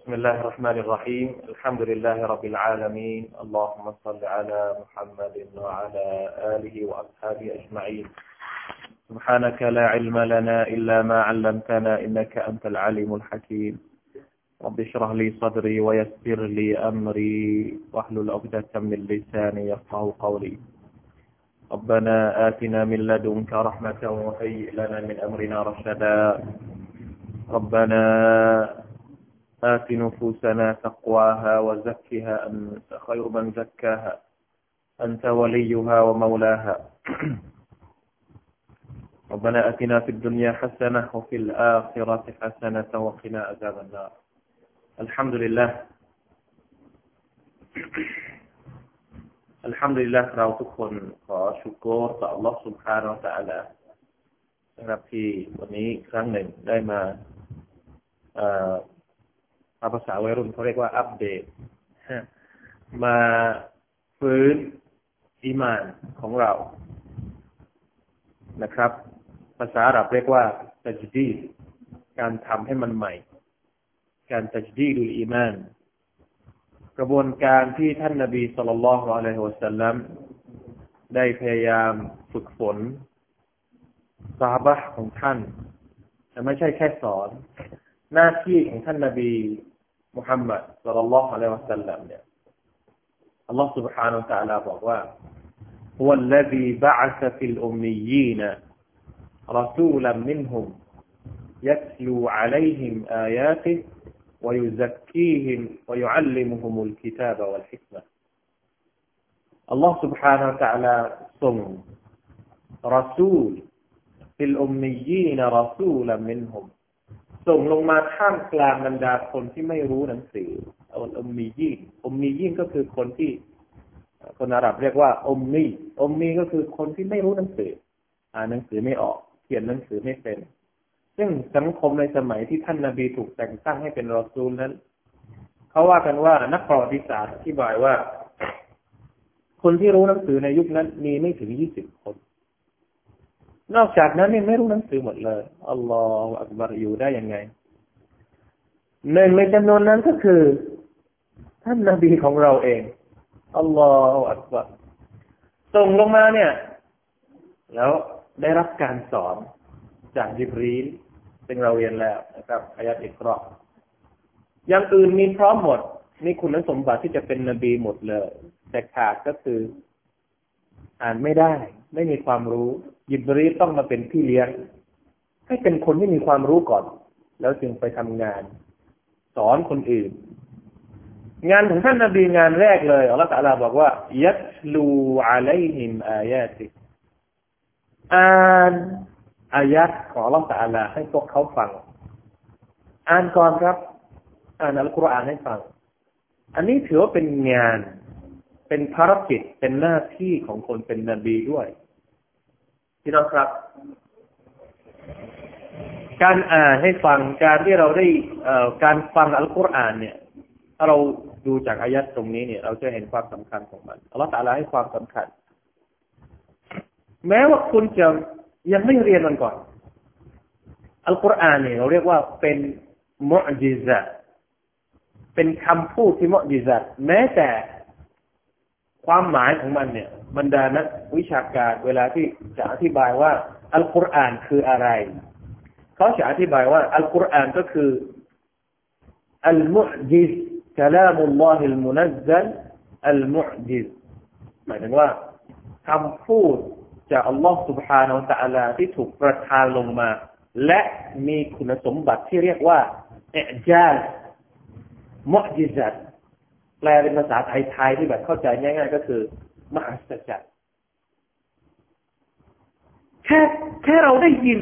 بسم الله الرحمن الرحيم. الحمد لله رب العالمين. اللهم صل على محمد وعلى آله وأصحابه أجمعين. سبحانك لا علم لنا إلا ما علمتنا إنك أنت العليم الحكيم. رب اشرح لي صدري ويسر لي أمري. واحلل عقدة من لساني يفقه قولي. ربنا آتنا من لدنك رحمة وهيئ لنا من أمرنا رشدا. ربنا آت نفوسنا تقواها وزكها أنت خير من زكاها أنت وليها ومولاها ربنا أتنا في الدنيا حسنة وفي الآخرة حسنة وقنا عذاب النار الحمد لله อัลฮัมดุลิลละเราทุกคนขอชุกโกรต่อ Allah سبحانه และ تعالى นะครับที่วันนี้ครั้งหนึ่งได้มา ภาษาวัยรุ่นเขาเรียกว่าอัปเดตมาฟื้นอิมานของเรา นะครับ ภาษาอาหรับเรียกว่าตัจดีการทำให้มันใหม่ การตัจดีดูอิมาน กระบวนการที่ท่านนาบีสุลต่านละฮ์อะลัยฮิวสัลลัมได้พยายามฝึกฝนซาบะของท่าน แต่ไม่ใช่แค่สอน หน้าที่ของท่านนาบี محمد صلى الله عليه وسلم الله سبحانه وتعالى بقى هو الذي بعث في الأميين رسولا منهم يتلو عليهم آياته ويزكيهم ويعلمهم الكتاب والحكمة الله سبحانه وتعالى صم رسول في الأميين رسولا منهم ส่งลงมาท่ามกลางบรรดาคนที่ไม่รู้หนังสืออมมียิ่งอมมียิ่งก็คือคนที่ คนอาหรับเรียกว่าอมมีอมมีก็คือคนที่ไม่รู้หนังสือ อ่านหนังสือไม่ออก เขียนหนังสือไม่เป็น ซึ่งสังคมในสมัยที่ท่านนาบีถูกแต่งตั้งให้เป็นรอซูลนั้นเขาว่ากันว่านักประวัติศาสตร์อธิบายว่า คนที่รู้หนังสือในยุคนั้นมีไม่ถึงยี่สิบคน นอกจากนั้นนี่ไม่รู้หนังสือหมดเลยอัลลอฮฺอักบารอยู่ได้ยังไงหนึ่งในจำนวนนั้นก็คือ ท่านนาบีของเราเองอัลลอฮฺอักบารส่งลงมาเนี่ย แล้วได้รับการสอนจากยิบรีนซึ่งเราเรียนแล้วนะครับอายัดอิกรออย่างอื่นมีพร้อมหมดมีคุณสมบัติที่จะเป็นนบีหมดเลย แต่ขาดก็คือ อ่านไม่ได้ ไม่มีความรู้ ยิบรีต้องมาเป็นพี่เลี้ยง ให้เป็นคนที่มีความรู้ก่อน แล้วจึงไปทำงาน สอนคนอื่น งานของท่านนบีงานแรกเลยอัลลอฮฺตะลาบอกว่า ยัตลูอะลัยฮิมอายาติอ่านอายัดของอัลลอฮฺตะลาให้พวกเขาฟัง อ่านก่อนครับ อ่านอัลกุรอานให้ฟัง อันนี้ถือว่าเป็นงานเป็นภารกิจเป็นหน้าที่ของคนเป็นนบีด้วย พี่น้องครับ การอ่านให้ฟังการที่เราได้การฟังอัลกุรอานเนี่ยถ้าเราดูจากอายัดตรงนี้เนี่ยเราจะเห็นความสำคัญของมันอัลลอฮฺตาลาให้ความสำคัญ แม้ว่าคุณจะยังไม่เรียนมันก่อน อัลกุรอานเนี่ยเราเรียกว่าเป็นมุอจิซะเป็นคำพูดที่มุอจิซะแม้แต่ ความหมายของมันเนี่ยบรรดานักวิชาการเวลาที่จะอธิบายว่า อัลกุรอานคืออะไร เขาจะอธิบายว่า อัลกุรอานก็คือ อัลมุจิซกลามุลลอฮิลมุนัซซัลอัลมุจิซหมายถึงว่าคำพูดจากอัลลอฮ์ سبحانه และ تعالى ที่ถูกประทานลงมา และมีคุณสมบัติที่เรียกว่าเอจาสมุจิซัต แปลเป็นภาษาไทยๆที่แบบเข้าใจง่าย ๆ ก็คือ มหัศจรรย์แค่แค่เราได้ยิน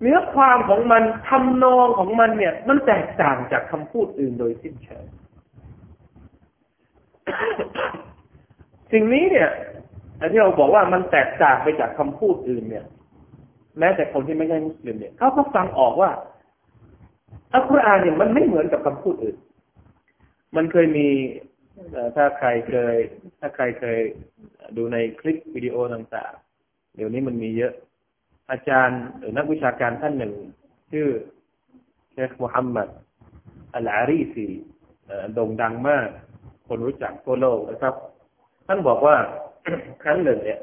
เนื้อความของมันทำนองของมันเนี่ย มันแตกต่างจากคำพูดอื่นโดยสิ้นเชิงสิ่งนี้เนี่ยที่เราบอกว่ามันแตกต่างไปจากคำพูดอื่นเนี่ย แม้แต่คนที่ไม่ใช่มุสลิมเนี่ยเขาก็ฟังออกว่าอัลกุรอานเนี่ยมันไม่เหมือนกับคำพูดอื่น มันเคยมีถ้าใครเคย ถ้าใครเคยดูในคลิปวิดีโอต่างๆ เดี๋ยวนี้มันมีเยอะ อาจารย์หรือนักวิชาการท่านหนึ่ง ชื่อเชคมูฮัมหมัดอัลอารีซีโด่งดังมาก คนรู้จักทั่วโลกนะครับ ท่านบอกว่าครั้งหนึ่งเนี่ย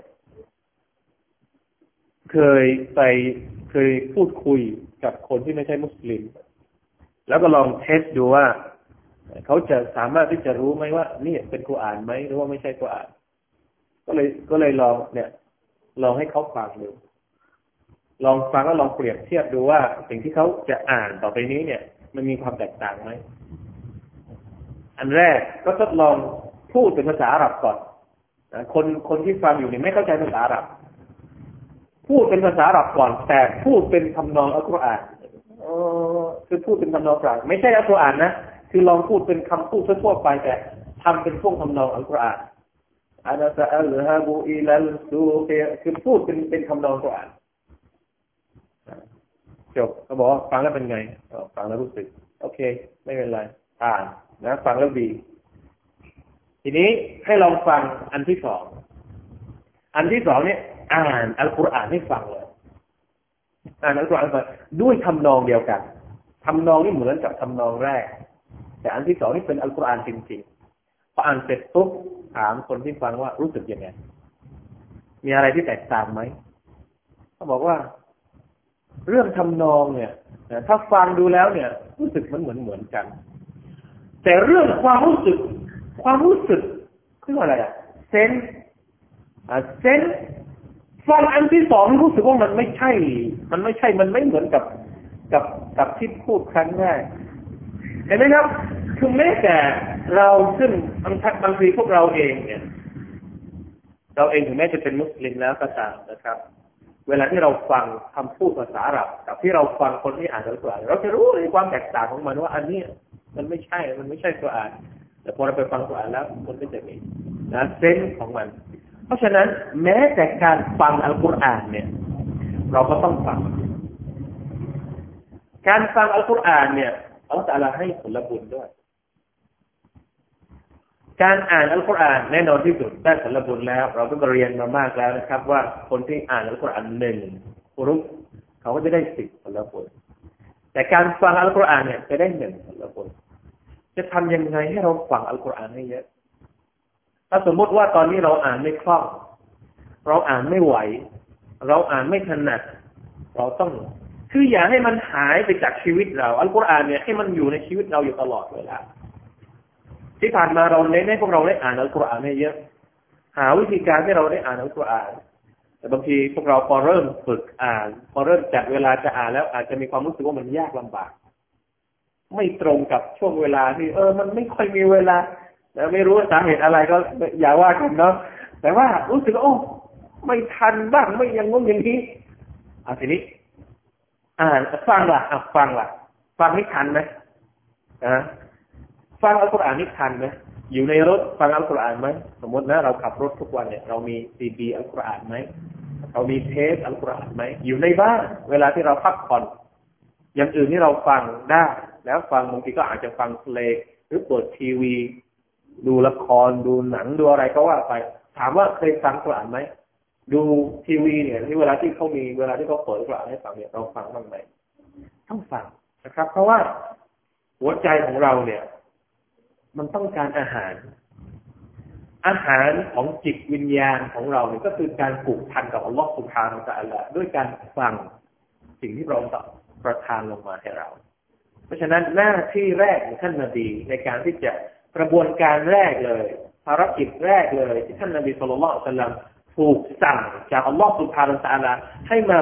เคยไปเคยพูดคุยกับคนที่ไม่ใช่มุสลิม แล้วก็ลองเทสดูว่า เขาจะสามารถที่จะรู้ไหมว่านี่เป็นกุอ่านไหมหรือว่าไม่ใช่กุอ่าน ก็เลยก็เลยลองเนี่ย ลองให้เขาฟังดูลองฟังแล้วลองเปรียบเทียบดูว่า สิ่งที่เขาจะอ่านต่อไปนี้เนี่ย มันมีความแตกต่างไหมอันแรกก็ทดลองพูดเป็นภาษาอาหรับก่อนคนคนที่ฟังอยู่เนี่ยไม่เข้าใจภาษาอาหรับ พูดเป็นภาษาอาหรับก่อน แต่พูดเป็นคำนองอัลกุรอานคือพูดเป็นคำนองกลางไม่ใช่อัลกุรอานนะ คือลองพูดเป็นคำพูดทั่วไปแต่ทำเป็นพวกคำนองอัลกุรอานอานาซาอัลฮะบูอีลัลซูเคือพูดเป็นเป็นคำนองกุรอานจบเขาบอกว่าฟังแล้วเป็นไงฟังแล้วรู้สึก โอเค ไม่เป็นไรอ่านนะ ฟังแล้วดี ทีนี้ให้ลองฟังอันที่สอง อันที่สองเนี่ย อ่านอัลกุรอานให้ฟังเลยอ่านอัลกุรอานฟังด้วยทำนองเดียวกันทำนองนี่เหมือนกับทำนองแรก แต่อันที่สองนี่เป็นอัลกุรอานจริงๆพออ่านเสร็จปุ๊บถามคนที่ฟังว่ารู้สึกยังไง มีอะไรที่แตกต่างไหมเขาบอกว่า เรื่องทำนองเนี่ยถ้าฟังดูแล้วเนี่ย รู้สึกมันเหมือนเหมือนกัน แต่เรื่องความรู้สึก ความรู้สึกคืออะไรอะเซนเซนฟังอันที่สองรู้สึกว่ามันไม่ใช่ มันไม่ใช่มันไม่เหมือนกับ กับกับที่พูดครั้งแรก เห็นไหมครับคือแม้แต่เราซึ่งบางบางทีพวกเราเองเนี่ย เราเองถึงแม้จะเป็นมุสลิมแล้วก็ตามนะครับ เวลาที่เราฟังคำพูดภาษาอาหรับกับที่เราฟังคนที่อ่านอัลกุรอานเราจะรู้ในความแตกต่างของมันว่าอันนี้มันไม่ใช่ มันไม่ใช่กุรอาน แต่พอเราไปฟังกุรอานแล้วมันก็จะมีนะเซนของมัน เพราะฉะนั้นแม้แต่การฟังอัลกุรอานเนี่ย เราก็ต้องฟัง การฟังอัลกุรอานเนี่ย อัลลอฮฺให้ผลบุญด้วย การอ่านอัลกุรอานแน่นอนที่สุดได้ผลบุญแล้ว เราก็เรียนมามากแล้วนะครับ ว่าคนที่อ่านอัลกุรอานหนึ่งรุกเขาก็จะได้สิบผลบุญแต่การฟังอัลกุรอานเนี่ยจะได้หนึ่งผลบุญจะทำยังไงให้เราฟังอัลกุรอานให้เยอะ ถ้าสมมติว่าตอนนี้เราอ่านไม่คล่อง เราอ่านไม่ไหว เราอ่านไม่ถนัด เราต้อง คืออย่าให้มันหายไปจากชีวิตเราอัลกุรอานเนี่ยให้มันอยู่ในชีวิตเราอยู่ตลอดเวลาที่ผ่านมาเราเน้นให้พวกเราได้อ่านอัลกุรอานให้เยอะ หาวิธีการให้เราได้อ่านอัลกุรอานแต่บางทีพวกเราพอเริ่มฝึกอ่าน พอเริ่มจัดเวลาจะอ่านแล้วอาจจะมีความรู้สึกว่ามันยากลำบาก ไม่ตรงกับช่วงเวลาที่เออ มันไม่ค่อยมีเวลาแล้วไม่รู้สาเหตุอะไรก็อย่าว่ากันเนาะแต่ว่ารู้สึกโอ้ไม่ทันบ้างไม่ยังงงอย่างนี้อะทีนี้ อ่าฟังล่ะอะฟังล่ะ ฟังไม่ทันไหมอะฟังอัลกุรอานนี่ทันไหมอยู่ในรถฟังอัลกุรอานไหมสมมตินะเราขับรถทุกวันเนี่ย เรามีซีดีอัลกุรอานไหมเรามีเทปอัลกุรอานไหมอยู่ในบ้านเวลาที่เราพักผ่อน อย่างอื่นที่เราฟังได้ แล้วฟังบางทีก็อาจจะฟังเพลงหรือเปิดทีวี ดูละครดูหนังดูอะไรก็ว่าไป ถามว่าเคยฟังอัลกุรอานไหม ดูทีวีเนี่ยที่เวลาที่เขามีเวลาที่เขาเปิดกุรอานให้ฟังเนี่ยเราฟังบ้างไหมต้องฟังนะครับ เพราะว่าหัวใจของเราเนี่ย มันต้องการอาหาร อาหารของจิตวิญญาณของเราเนี่ยก็คือการผูกพันกับอัลลอฮฺสุบฮานาอัลลอฮฺด้วยการฟังสิ่งที่เราประทานลงมาให้เรา เพราะฉะนั้นหน้าที่แรกของท่านนาบีในการที่จะกระบวนการแรกเลย ภารกิจแรกเลย ที่ท่านนาบีสุลต่านสัลลัม ถูกสั่งจากอัลลอฮฺสุบฮานาอัลลอฮฺให้มา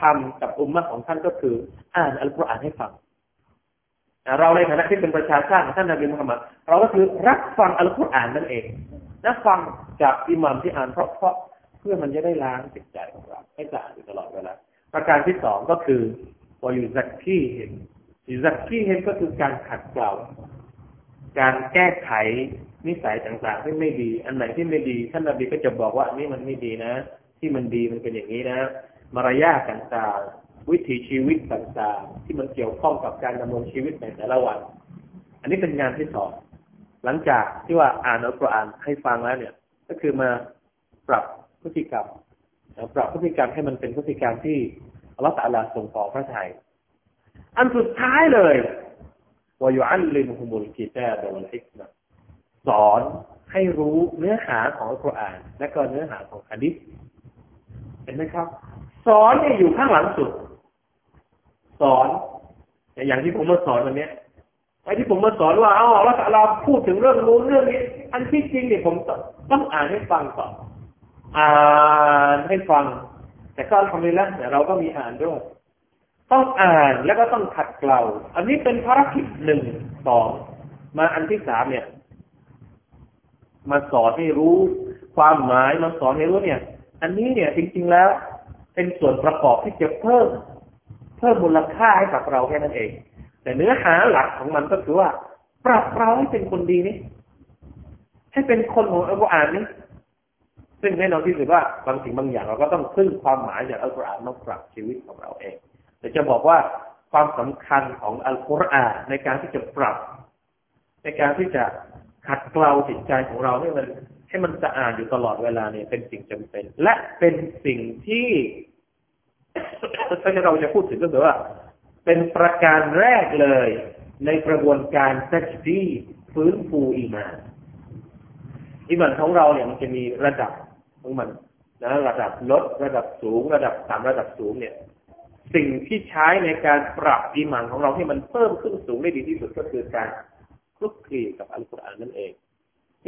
ทำกับอุมมะของท่านก็คือ อ่านอัลกุรอานให้ฟังเราในฐานะที่เป็นประชาชาติท่านนบีมุฮัมมัดเราก็คือรับฟังอัลกุรอานนั่นเองนักฟังจากอิหมัมที่อ่านเพราะเพราะเพื่อมันจะได้ล้างจิตใจของเราให้สะอาดอยู่ตลอดเวลาประการที่สองก็คือวายุซักที่เห็นยูซักที่เห็นก็คือการขัดเกลาการแก้ไข นิสัยต่างๆที่ไม่ดี อันไหนที่ไม่ดีท่านนบีก็จะบอกว่าอันนี้มันไม่ดีนะ ที่มันดีมันเป็นอย่างนี้นะ มารยาทต่างๆ วิถีชีวิตต่างๆ ที่มันเกี่ยวข้องกับการดำรงชีวิตในแต่ละวัน อันนี้เป็นงานที่สองหลังจากที่ว่าอ่านอัลกุรอานให้ฟังแล้วเนี่ย ก็คือมาปรับพฤติกรรมปรับพฤติกรรมให้มันเป็นพฤติกรรมที่อัลลอฮฺตาลาส่งต่อพระทัยอันสุดท้ายเลยวายุอัลลิมฮุมุลกิตาบะลฮิกมะ สอนให้รู้เนื้อหาของอัลกุรอานและก็เนื้อหาของฮะดิษเห็นไหมครับ สอนเนี่ยอยู่ข้างหลังสุด สอนอย่างที่ผมมาสอนวันนี้ไอ้ที่ผมมาสอนว่าอ๋อแล้วเราพูดถึงเรื่องนู้นเรื่องนี้ อันที่จริงเนี่ยผมต้องอ่านให้ฟังก่อนอ่านให้ฟัง แต่ก็ทำไปแล้วแต่เราก็มีอ่านด้วย ต้องอ่านแล้วก็ต้องขัดเกลาอันนี้เป็นภารกิจหนึ่งสองมาอันที่สามเนี่ย มาสอนให้รู้ ความหมายมาสอนให้รู้เนี่ย อันนี้เนี่ยจริง ๆแล้ว เป็นส่วนประกอบที่จะเพิ่ม เพิ่มมูลค่าให้กับเราแค่นั้นเอง แต่เนื้อหาหลักของมันก็คือว่า ปรับเราให้เป็นคนดีนี่ให้เป็นคนของอัลกุรอานนี่ซึ่งแน่นอนที่สุดว่าบางสิ่งบางอย่างเราก็ต้องพึ่งความหมายจากอัลกุรอานมาปรับชีวิตของเราเอง แต่จะบอกว่าความสำคัญของอัลกุรอานในการที่จะปรับ ในการที่จะ ขัดเกลาจิตใจของเราให้มันให้มันสะอาดอยู่ตลอดเวลาเนี่ยเป็นสิ่งจำเป็น และเป็นสิ่งที่ถ้าเราจะพูดถึงก็คือว่า เป็นประการแรกเลย ในกระบวนการซัจดีฟื้นฟูอีมานอีมานของเราเนี่ยมันจะมีระดับของมันนะระดับลดระดับสูง ระดับต่ำระดับสูงเนี่ย สิ่งที่ใช้ในการปรับอีมานของเราให้มันเพิ่มขึ้นสูงได้ดีที่สุดก็คือการ คลุกคลีกับอัลกุรอานนั่นเอง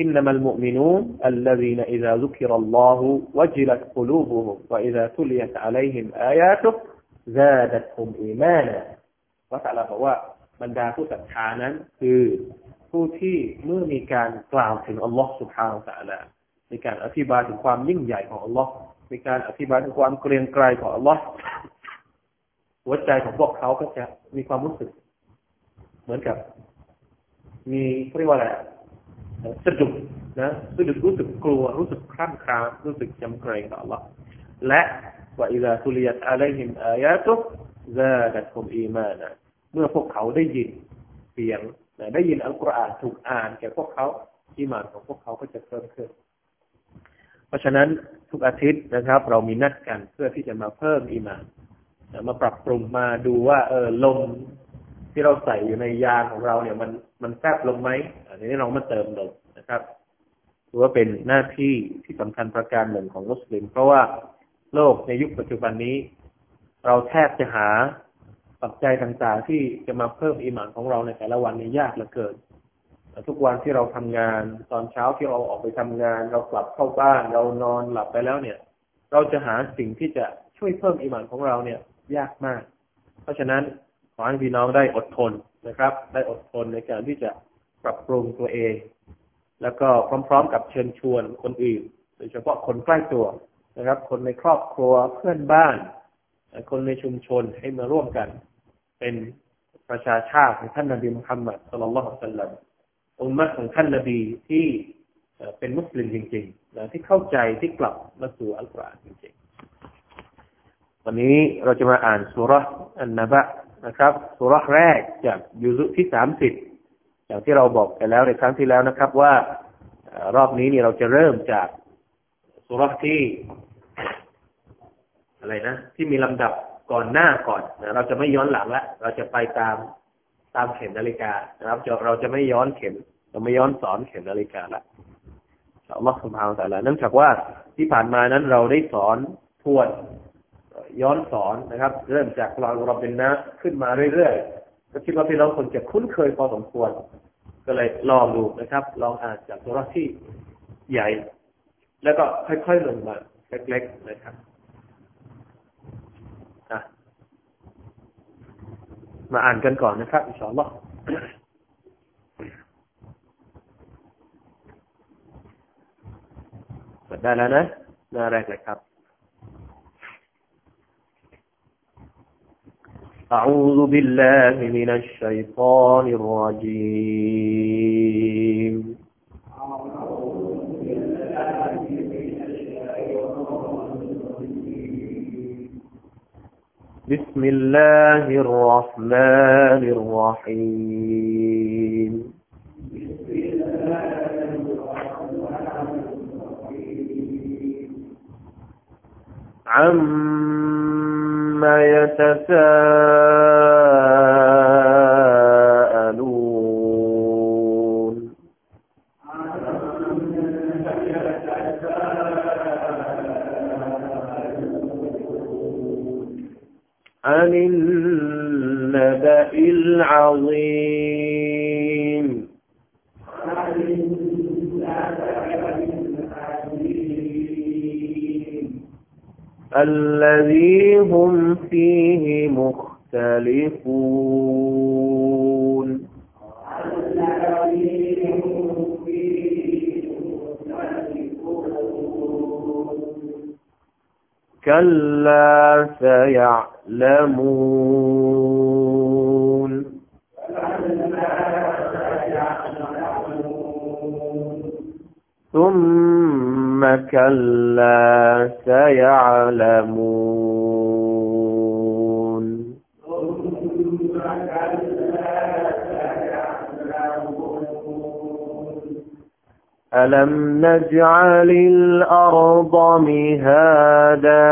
إنما المؤمنون الذين إذا ذكر الله وجلت قلوبهم وإذا تليت عليهم آياته زادتهم إيماناพระสัลาบอกว่าบรรดาผู้ศรัทธานั้น คือผู้ที่เมื่อมีการกล่าวถึงอัลลอฮ์سبحانه وتعالىในการอธิบายถึงความยิ่งใหญ่ของอัลลอฮ์มีการอธิบายถึงความเกรียงไกรของอัลลอฮ์หัวใจของพวกเขาก็จะมีความรู้สึก เหมือนกับ มีเรียกว่าอะไรสะดุดนะสะดุดรู้สึกกลัวรู้สึกครั่นครามรู้สึกจำเกรงต่อ Allah และว่าอิลาทุลียตอะลัยฮิมอายาตุซาดัตคุมอีมานะเมื่อพวกเขาได้ยินเสียงได้ยินอัลกุรอานถูกอ่านแก่พวกเขาอีมานของพวกเขาก็จะเพิ่มขึ้น เพราะฉะนั้นทุกอาทิตย์นะครับ เรามีนัดกันเพื่อที่จะมาเพิ่มอีมานมาปรับปรุงมาดูว่าเออลม ที่เราใส่อยู่ในยางของเราเนี่ย มันมันแฟบลงไหมอันนี้เรามาเติมลมนะครับถือว่าเป็นหน้าที่ที่สำคัญประการหนึ่งของมุสลิม เพราะว่าโลกในยุคปัจจุบันนี้ เราแทบจะหาปัจจัยต่างๆ ที่จะมาเพิ่มอิมานของเราในแต่ละวันนี้ยากเหลือเกินทุกวันที่เราทำงานตอนเช้าที่เราออกไปทำงาน เรากลับเข้าบ้าน เรานอนหลับไปแล้วเนี่ย เราจะหาสิ่งที่จะช่วยเพิ่มอิมานของเราเนี่ย ยากมาก เพราะฉะนั้น ขอให้พี่น้องได้อดทนนะครับ ได้อดทนในการที่จะปรับปรุงตัวเอง แล้วก็พร้อมๆกับเชิญชวนคนอื่น โดยเฉพาะคนใกล้ตัวนะครับ คนในครอบครัวเพื่อนบ้าน คนในชุมชนให้มาร่วมกัน เป็นประชาชาติของท่านนบีมุฮัมมัดสุลลัลลอฮุสัลลัมอุมมะของท่านนบีที่เป็นมุสลิมจริงๆนะที่เข้าใจที่กลับมาสู่อัลกุรอานจริงๆ วันนี้เราจะมาอ่านสุรษอันนบะ นะครับสุรษแรกจากยุซุที่สามสิบอย่างที่เราบอกไปแล้วในครั้งที่แล้วนะครับ ว่ารอบนี้นี่เราจะเริ่มจากสุรษที่ อะไรนะ ที่มีลำดับก่อนหน้าก่อนนะเราจะไม่ย้อนหลังละเราจะไปตามตามเข็มนาฬิกานะครับเราจะไม่ย้อนเข็ม เราไม่ย้อนสอนเข็มนาฬิกาละอัลลอฮฺสุบฮานแต่ละเนื่องจากว่าที่ผ่านมานั้นเราได้สอนทวน ย้อนสอนนะครับ เริ่มจากเราเราเป็นนะขึ้นมาเรื่อยๆก็คิดว่าพี่น้องคนจะคุ้นเคยพอสมควร ก็เลยลองดูนะครับ ลองอ่านจากตัวที่ใหญ่ แล้วก็ค่อยๆลงมาเล็กๆนะครับมาอ่านกันก่อนนะครับอินชาอัลลอฮ์ เปิดได้แล้วนะหน้าแรกเลยครับ أعوذ بالله من الشيطان الرجيم. بسم الله الرحمن الرحيم. عما ثم يتساءلون. عن النبأ العظيم. الذي هم فيه مختلفون. كلا سيعلمون. ثم كلا سيعلمون. ألم نجعل الأرض مهادا؟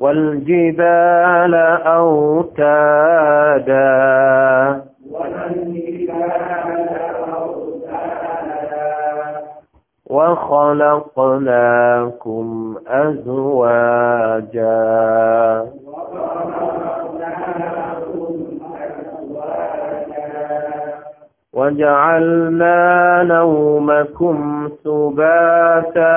والجبال أوتادا؟ وخلقناكم أزواجا. وجعلنا نومكم سباتا.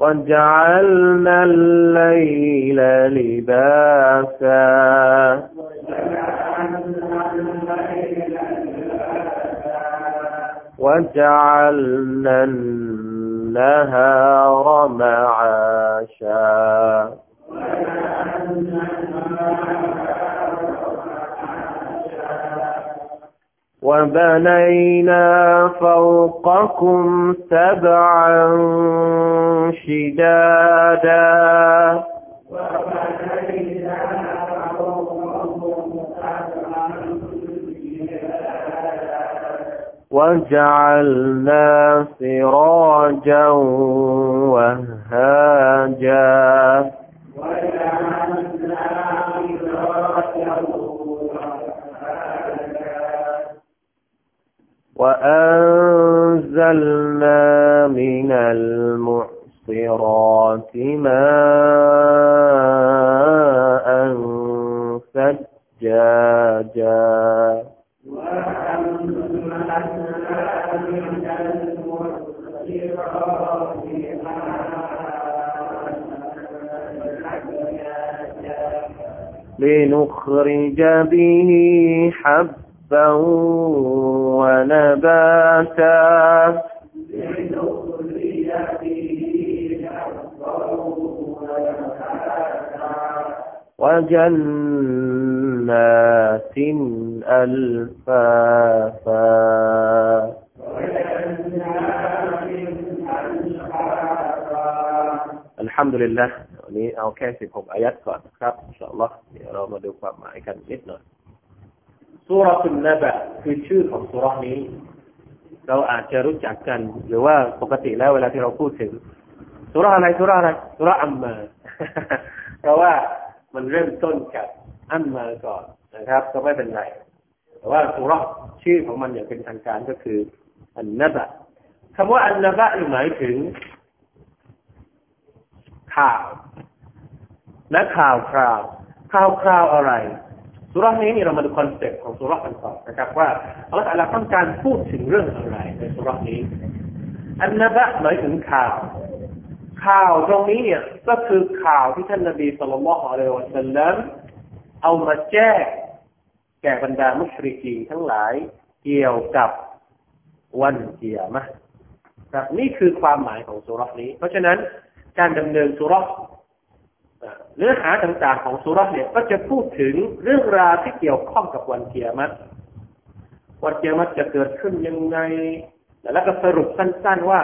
وجعلنا الليل لباسا. وجعلنا النهار معاشا. وبنينا فوقكم سبعا شدادا. وجعلنا سراجا وهاجا. وأنزلنا من المعصرات ماء ثجاجا لنخرج به حبا ونباتا. وجنات ألفافا الحمد لله วันนี้เอาแค่สิบหกอายัดก่อนครับอินชาอัลลอฮ์เดี๋ยวเรามาดูความหมายกันนิดหน่อยสุรตุนนบะคือชื่อของสุรนี้ เราอาจจะรู้จักกัน หรือว่าปกติแล้วเวลาที่เราพูดถึงสุรอะไรสุรอะไรสุรอัมมาเพราะว่ามันเริ่มต้นกับ อัมมาก่อนนะครับ ก็ไม่เป็นไร แต่ว่าสุรชื่อของมันอย่างเป็นทางการก็คือ อันนบะคำว่าอันนบะหมายถึง ข่าว และข่าวคราว ข่าวคราวอะไรสุรานี้นี่เรามาดู concept ของสุรากันก่อนนะครับ ว่าอัลลอฮฺต้องการพูดถึงเรื่องอะไรในสุรานี้ อันนบะหมายถึงข่าว ข่าวตรงนี้เนี่ยก็คือข่าวที่ท่านนบีصلى الله عليه وسلم เอามาแจ้งแก่บรรดามุชริกีทั้งหลายเกี่ยวกับวันเกียรมะครับนี่คือความหมายของสุรานี้ เพราะฉะนั้นการดำเนินสุรเนื้อหาต่างๆของสุรเนี่ยก็จะพูดถึงเรื่องราวที่เกี่ยวข้องกับวันเกียรติวันเกียรติจะเกิดขึ้นยังไง แล้วก็สรุปสั้นๆว่า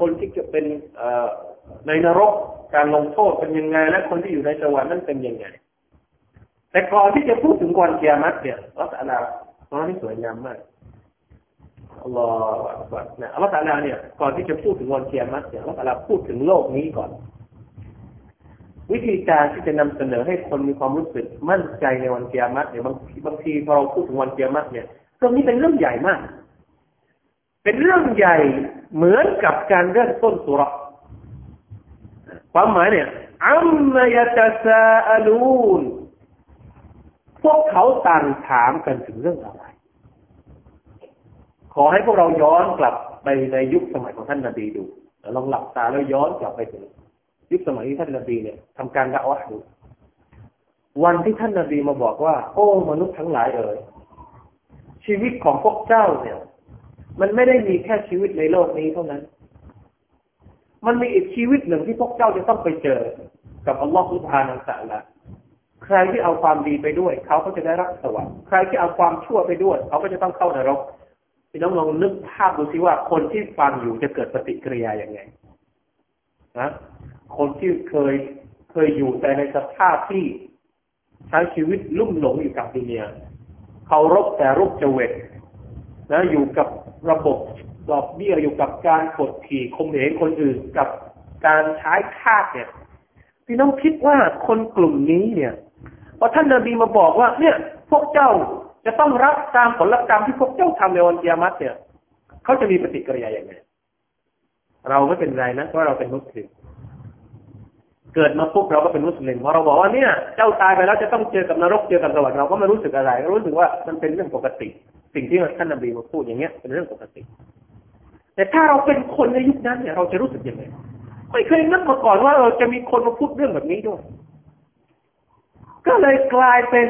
คนที่จะเป็นในนรกการลงโทษเป็นยังไง และคนที่อยู่ในสวรรค์นั้นเป็นยังไง แต่ก่อนที่จะพูดถึงวันเกียรติเนี่ยอัลลอฮฺตอนนี้สวยงามมากอัลลอฮฺเนี่ยอัลลอฮฺเนี่ยก่อนที่จะพูดถึงวันเกียรติเนี่ยอัลลอฮฺพูดถึงโลกนี้ก่อน วิธีการที่จะนำเสนอให้คนมีความรู้สึกมั่นใจในวันเกียรติเนี่ยบางบางทีพอเราพูดถึงวันเกียรติเนี่ยก็รงนี้เป็นเรื่องใหญ่มาก เป็นเรื่องใหญ่เหมือนกับการเริ่มต้นสุรความหมายเนี่ยอัมมายตาซาอลูน พวกเขาต่างถามกันถึงเรื่องอะไร ขอให้พวกเราย้อนกลับไปในยุคสมัยของท่านนาบีดูลองหลับตาแล้วย้อนกลับไปถึงยุคสมัยที่ท่านนาบีเนี่ยทำการละวะดูวันที่ท่านนาบีมาบอกว่า โอ้มนุษย์ทั้งหลายเอ๋ยชีวิตของพวกเจ้าเนี่ย มันไม่ได้มีแค่ชีวิตในโลกนี้เท่านั้น มันมีอีกชีวิตหนึ่งที่พวกเจ้าจะต้องไปเจอ กับอัลลอฮฺสุบฮานาอัลละ ใครที่เอาความดีไปด้วย เขาก็จะได้รับสวรรค์ใครที่เอาความชั่วไปด้วย เขาก็จะต้องเข้านรกพี่น้องลองนึกภาพดูสิว่าคนที่ฟังอยู่จะเกิดปฏิกิริยาอย่างไงนะคนที่เคยเคยอยู่แต่ในสภาพที่ใช้ชีวิตลุ่มหลงอยู่กับดุนยเคารพแต่รูปจเวตนะอยู่กับระบบดอกเบี้ยอยู่กับการกดขี่คมเหงคนอื่นกับการใช้คาดเนี่ย พี่น้องคิดว่าคนกลุ่มนี้เนี่ย พอท่านนบีมาบอกว่า เนี่ย พวกเจ้าจะต้องรับตามผลกรรมที่พวกเจ้าทำในวันกิยามัตเนี่ยเขาจะมีปฏิกิริยาอย่างไรเราไม่เป็นไรนะเพราะเราเป็นมุสลิมเกิดมาปุ๊บเราก็เป็นมุสลิมพอเราบอกว่าเนี่ย เจ้าตายไปแล้วจะต้องเจอกับนรกเจอกับสวรรค์เราก็ไม่รู้สึกอะไรรู้สึกว่ามันเป็นเรื่องปกติ สิ่งที่ท่านนบีมาพูดอย่างเงี้ยเป็นเรื่องปกติ แต่ถ้าเราเป็นคนในยุคนั้นเนี่ยเราจะรู้สึกยังไงไม่เคยนึกมาก่อนว่าเราจะมีคนมาพูดเรื่องแบบนี้ด้วย ก็เลยกลายเป็น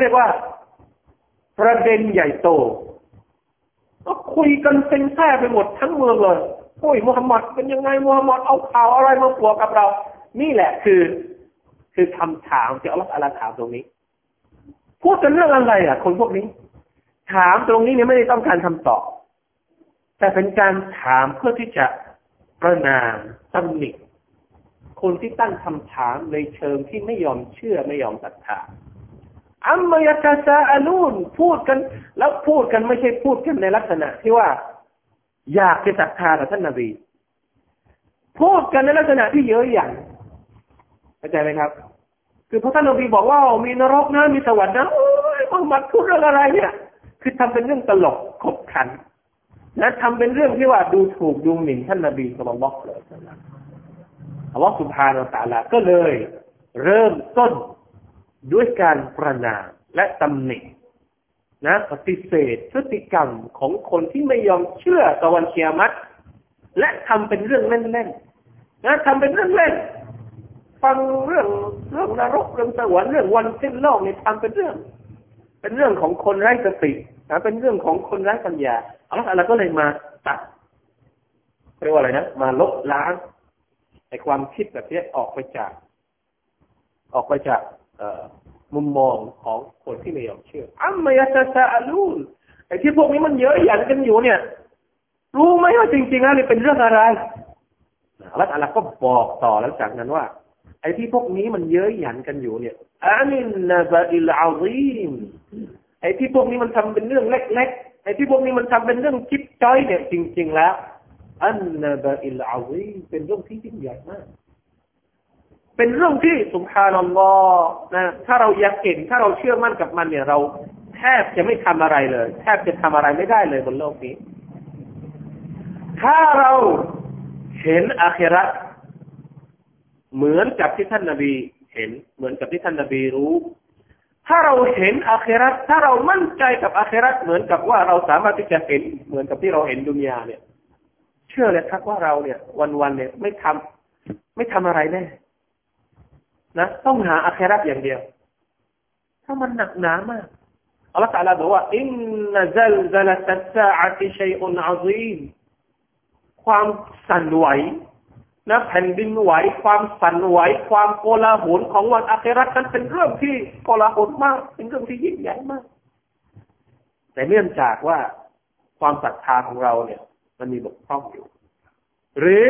เรียกว่า ประเด็นใหญ่โตก็คุยกันเป็นแท้ไปหมดทั้งเมืองเลยโอ้ยมุฮัมหมัดเป็นยังไงมุฮัมหมัดเอาข่าวอะไรมาปลวกกับเรา นี่แหละคือ คือคำถามที่อัลลอฮฺอาลาถามตรงนี้พูดกันเรื่องอะไรอะ คนพวกนี้ ถามตรงนี้เนี่ยไม่ได้ต้องการคำตอบ แต่เป็นการถามเพื่อที่จะประนามตำหนิ คนที่ตั้งคำถามในเชิงที่ไม่ยอมเชื่อไม่ยอมศรัทธาอัมมายกาซาอาลูนพูดกัน แล้วพูดกันไม่ใช่พูดกันในลักษณะที่ว่า อยากจะศรัทธาต่อท่านนาบีพูดกันในลักษณะที่เยอะอย่างเข้าใจไหมครับ คือพระท่านนบีบอกว่ามีนรกนะมีสวรรค์นะโอ้ยมุฮัมมัดพูดเรื่องอะไรเนี่ย คือทำเป็นเรื่องตลกขบขัน และทำเป็นเรื่องที่ว่าดูถูกดูหมิ่นท่านนบีสุลต่านเลย อัลลอฮฺสุบฮานาตาลาก็เลย เริ่มต้นด้วยการประนามและตำหนินะปฏิเสธพฤติกรรมของคนที่ไม่ยอมเชื่อตะวันเชียมัตและทำเป็นเรื่องเล่นๆนะทำเป็นเรื่องเล่น ฟังเรื่องเรื่องนรกเรื่องสวรรค์เรื่องวันสิ้นโลกนี่ทำเป็นเรื่อง เป็นเรื่องของคนไร้สตินะเป็นเรื่องของคนไร้ปัญญาอัลลอฮฺก็เลยมาตัดเรียกว่าอะไรนะมาลบล้าง ไอ้ความคิดแบบนี้ออกไปจาก ออกไปจากมุมมองของคนที่ไม่ยอมเชื่ออัมมายาตาซาอลูนไอ้ที่พวกนี้มันเยอะหยันกันอยู่เนี่ย รู้ไหมว่าจริงๆแล้วนี่เป็นเรื่องอะไรแล้วอะไรก็บอกต่อแล้วจากนั้นว่า ไอ้ที่พวกนี้มันเยอะหยันกันอยู่เนี่ยอานินนาบะอิลอาซีมไอ้ที่พวกนี้มันทำเป็นเรื่องเล็กๆไอ้ที่พวกนี้มันทำเป็นเรื่องจิ๊บจ้อยเนี่ย จริง ๆ แล้ว อันนบะอิลอาซีเป็นเรื่องที่ยิ่งใหญ่มาก เป็นเรื่องที่สุภานัลลอฮ์นะถ้าเราอยากเก่งถ้าเราเชื่อมั่นกับมันเนี่ย เราแทบจะไม่ทำอะไรเลย แทบจะทำอะไรไม่ได้เลยบนโลกนี้ ถ้าเราเห็นอาคราเหมือนกับที่ท่านนาบี เห็นเหมือนกับที่ท่านนาบีรู้ ถ้าเราเห็นอาคราถ้าเรามั่นใจกับอาคราเหมือนกับว่าเราสามารถที่จะเห็นเหมือนกับที่เราเห็นดุนยาเนี่ย ชื่อเลยครับว่าเราเนี่ย วันๆเนี่ย ไม่ทำไม่ทำอะไรแน่นะต้องหาอาคราอย่างเดียว ถ้ามันหนักหนามากอัลลอฮฺตรัสบอกว่าإن زلزلة الساعة شيء عظيمความสั่นไหวนะแผ่นดินไหว ความสั่นไหว ความโกลาหลของวันอาครานั้นเป็นเรื่องที่โกลาหลมาก เป็นเรื่องที่ยิ่งใหญ่มาก แต่เนื่องจากว่าความศรัทธาของเราเนี่ย มันมีบกพร่องอยู่ หรือ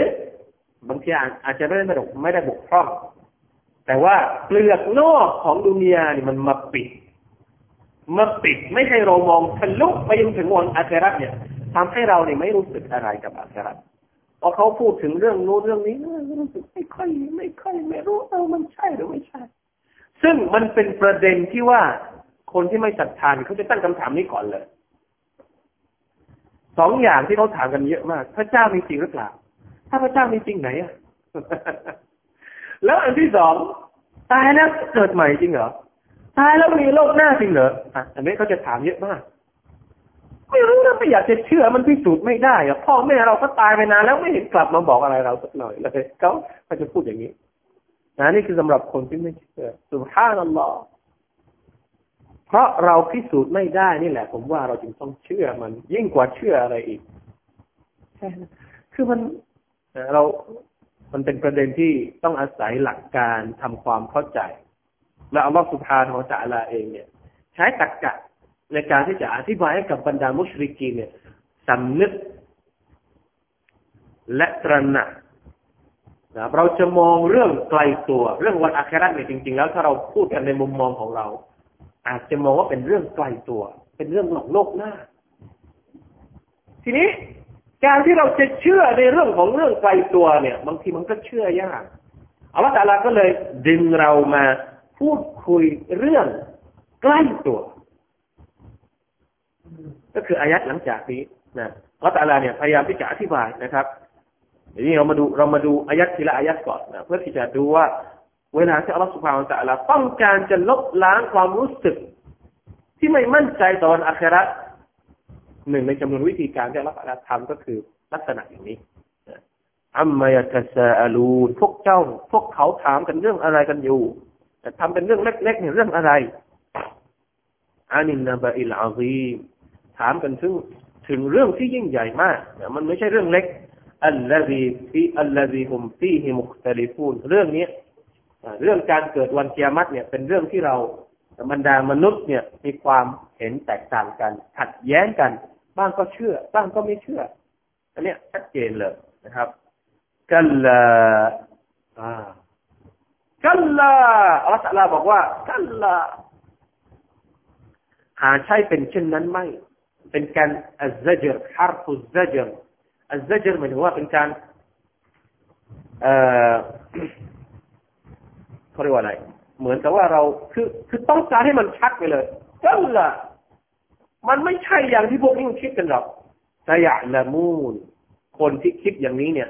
บางทีอาจจะไม่ได้ไม่ไม่ได้บกพร่อง แต่ว่าเปลือกนอกของดุนยานี่มันมาปิดมาปิดไม่ให้เรามองทะลุไปยังถึงวันอาคราเนี่ยทำให้เราเนี่ยไม่รู้สึกอะไรกับอาคราพอเขาพูดถึงเรื่องโน้นเรื่องนี้รู้สึกไม่ค่อยไม่ค่อย ไม่รู้เออมันใช่หรือไม่ใช่ ซึ่งมันเป็นประเด็นที่ว่าคนที่ไม่ศรัทธาเขาจะตั้งคำถามนี้ก่อนเลย สองอย่างที่เขาถามกันเยอะมาก พระเจ้ามีจริงหรือเปล่า ถ้าพระเจ้ามีจริงไหนอะแล้วอันที่สองตายแล้วเกิดใหม่จริงเหรอ ตายแล้วมีโลกหน้าจริงเหรออะอันนี้เขาจะถามเยอะมาก ไม่รู้นะไม่อยากจะเชื่อมันพิสูจน์ไม่ได้อะพ่อแม่เราก็ตายไปนานแล้วไม่เห็นกลับมาบอกอะไรเราสักหน่อยเลยเขาเขาจะพูดอย่างนี้นะนี่คือสำหรับคนที่ไม่เชื่อสุภาพนัลลอฮ์ เพราะเราพิสูจน์ไม่ได้นี่แหละ ผมว่าเราจึงต้องเชื่อมัน ยิ่งกว่าเชื่ออะไรอีกใช่คือมันเรา มันเป็นประเด็นที่ต้องอาศัยหลักการทำความเข้าใจ และอัลลอฮฺสุบฮานาอัลลอฮฺเองเนี่ย ใช้ตรรกะในการที่จะอธิบายให้กับบรรดามุชริกีเนี่ยสำนึก และตระหนักนะเราจะมองเรื่องไกลตัว เรื่องวันอาคราเนี่ยจริง ๆ แล้วถ้าเราพูดกันในมุมมองของเรา อาจจะมองว่าเป็นเรื่องไกลตัว เป็นเรื่องหลอกโลกหน้า ทีนี้การที่เราจะเชื่อในเรื่องของเรื่องไกลตัวเนี่ย บางทีมันก็เชื่อยากอัลลอฮฺตาลาก็เลยดึงเรามาพูดคุยเรื่องใกล้ตัว ก็คืออายัดหลังจากนี้นะอัลลอฮฺตาลาเนี่ยพยายามที่จะอธิบายนะครับทีนี้เรามาดูเรามาดูอายัดทีละอายัดก่อนนะเพื่อที่จะดูว่า เวลาที่อัลลอฮฺสุบฮานตะลาต้องการจะลบล้างความรู้สึก ที่ไม่มั่นใจตอนอัคราหนึ่งในจำนวนวิธีการที่อัลลอฮฺทำก็คือลักษณะอย่างนี้อัมมายตะซาอลูนพวกเจ้า พวกเขาถามกันเรื่องอะไรกันอยู่แต่ทำเป็นเรื่องเล็กๆเนี่ยเรื่องอะไรอานินนาบะอิลอาซีถามกันถึงถึงเรื่องที่ยิ่งใหญ่มากมันไม่ใช่เรื่องเล็กอัลลอฮีฟีอัลลอฮีฮุมฟีฮิมุคตลิฟูนเรื่องนี้ เรื่องการเกิดวันเกียรติเนี่ย เป็นเรื่องที่เราบรรดามนุษย์เนี่ยมีความเห็นแตกต่างกันขัดแย้งกัน บ้างก็เชื่อ บ้างก็ไม่เชื่อ อันนี้ชัดเจนเลยนะครับกัลลากัลลาอัลลอฮฺบอกว่ากัลลาหาใช่เป็นเช่นนั้นไม่ เป็นการอัลซจรฮาร์ฟุซจรอัลซจรหมายถึงว่าเป็นการเอ่อ เขาเรียกว่าอะไร เหมือนกับว่าเราคือคือต้องการให้มันชัดไปเลยกัลลามันไม่ใช่อย่างที่พวกนี้คิดกันหรอกสยะละมูนคนที่คิดอย่างนี้เนี่ย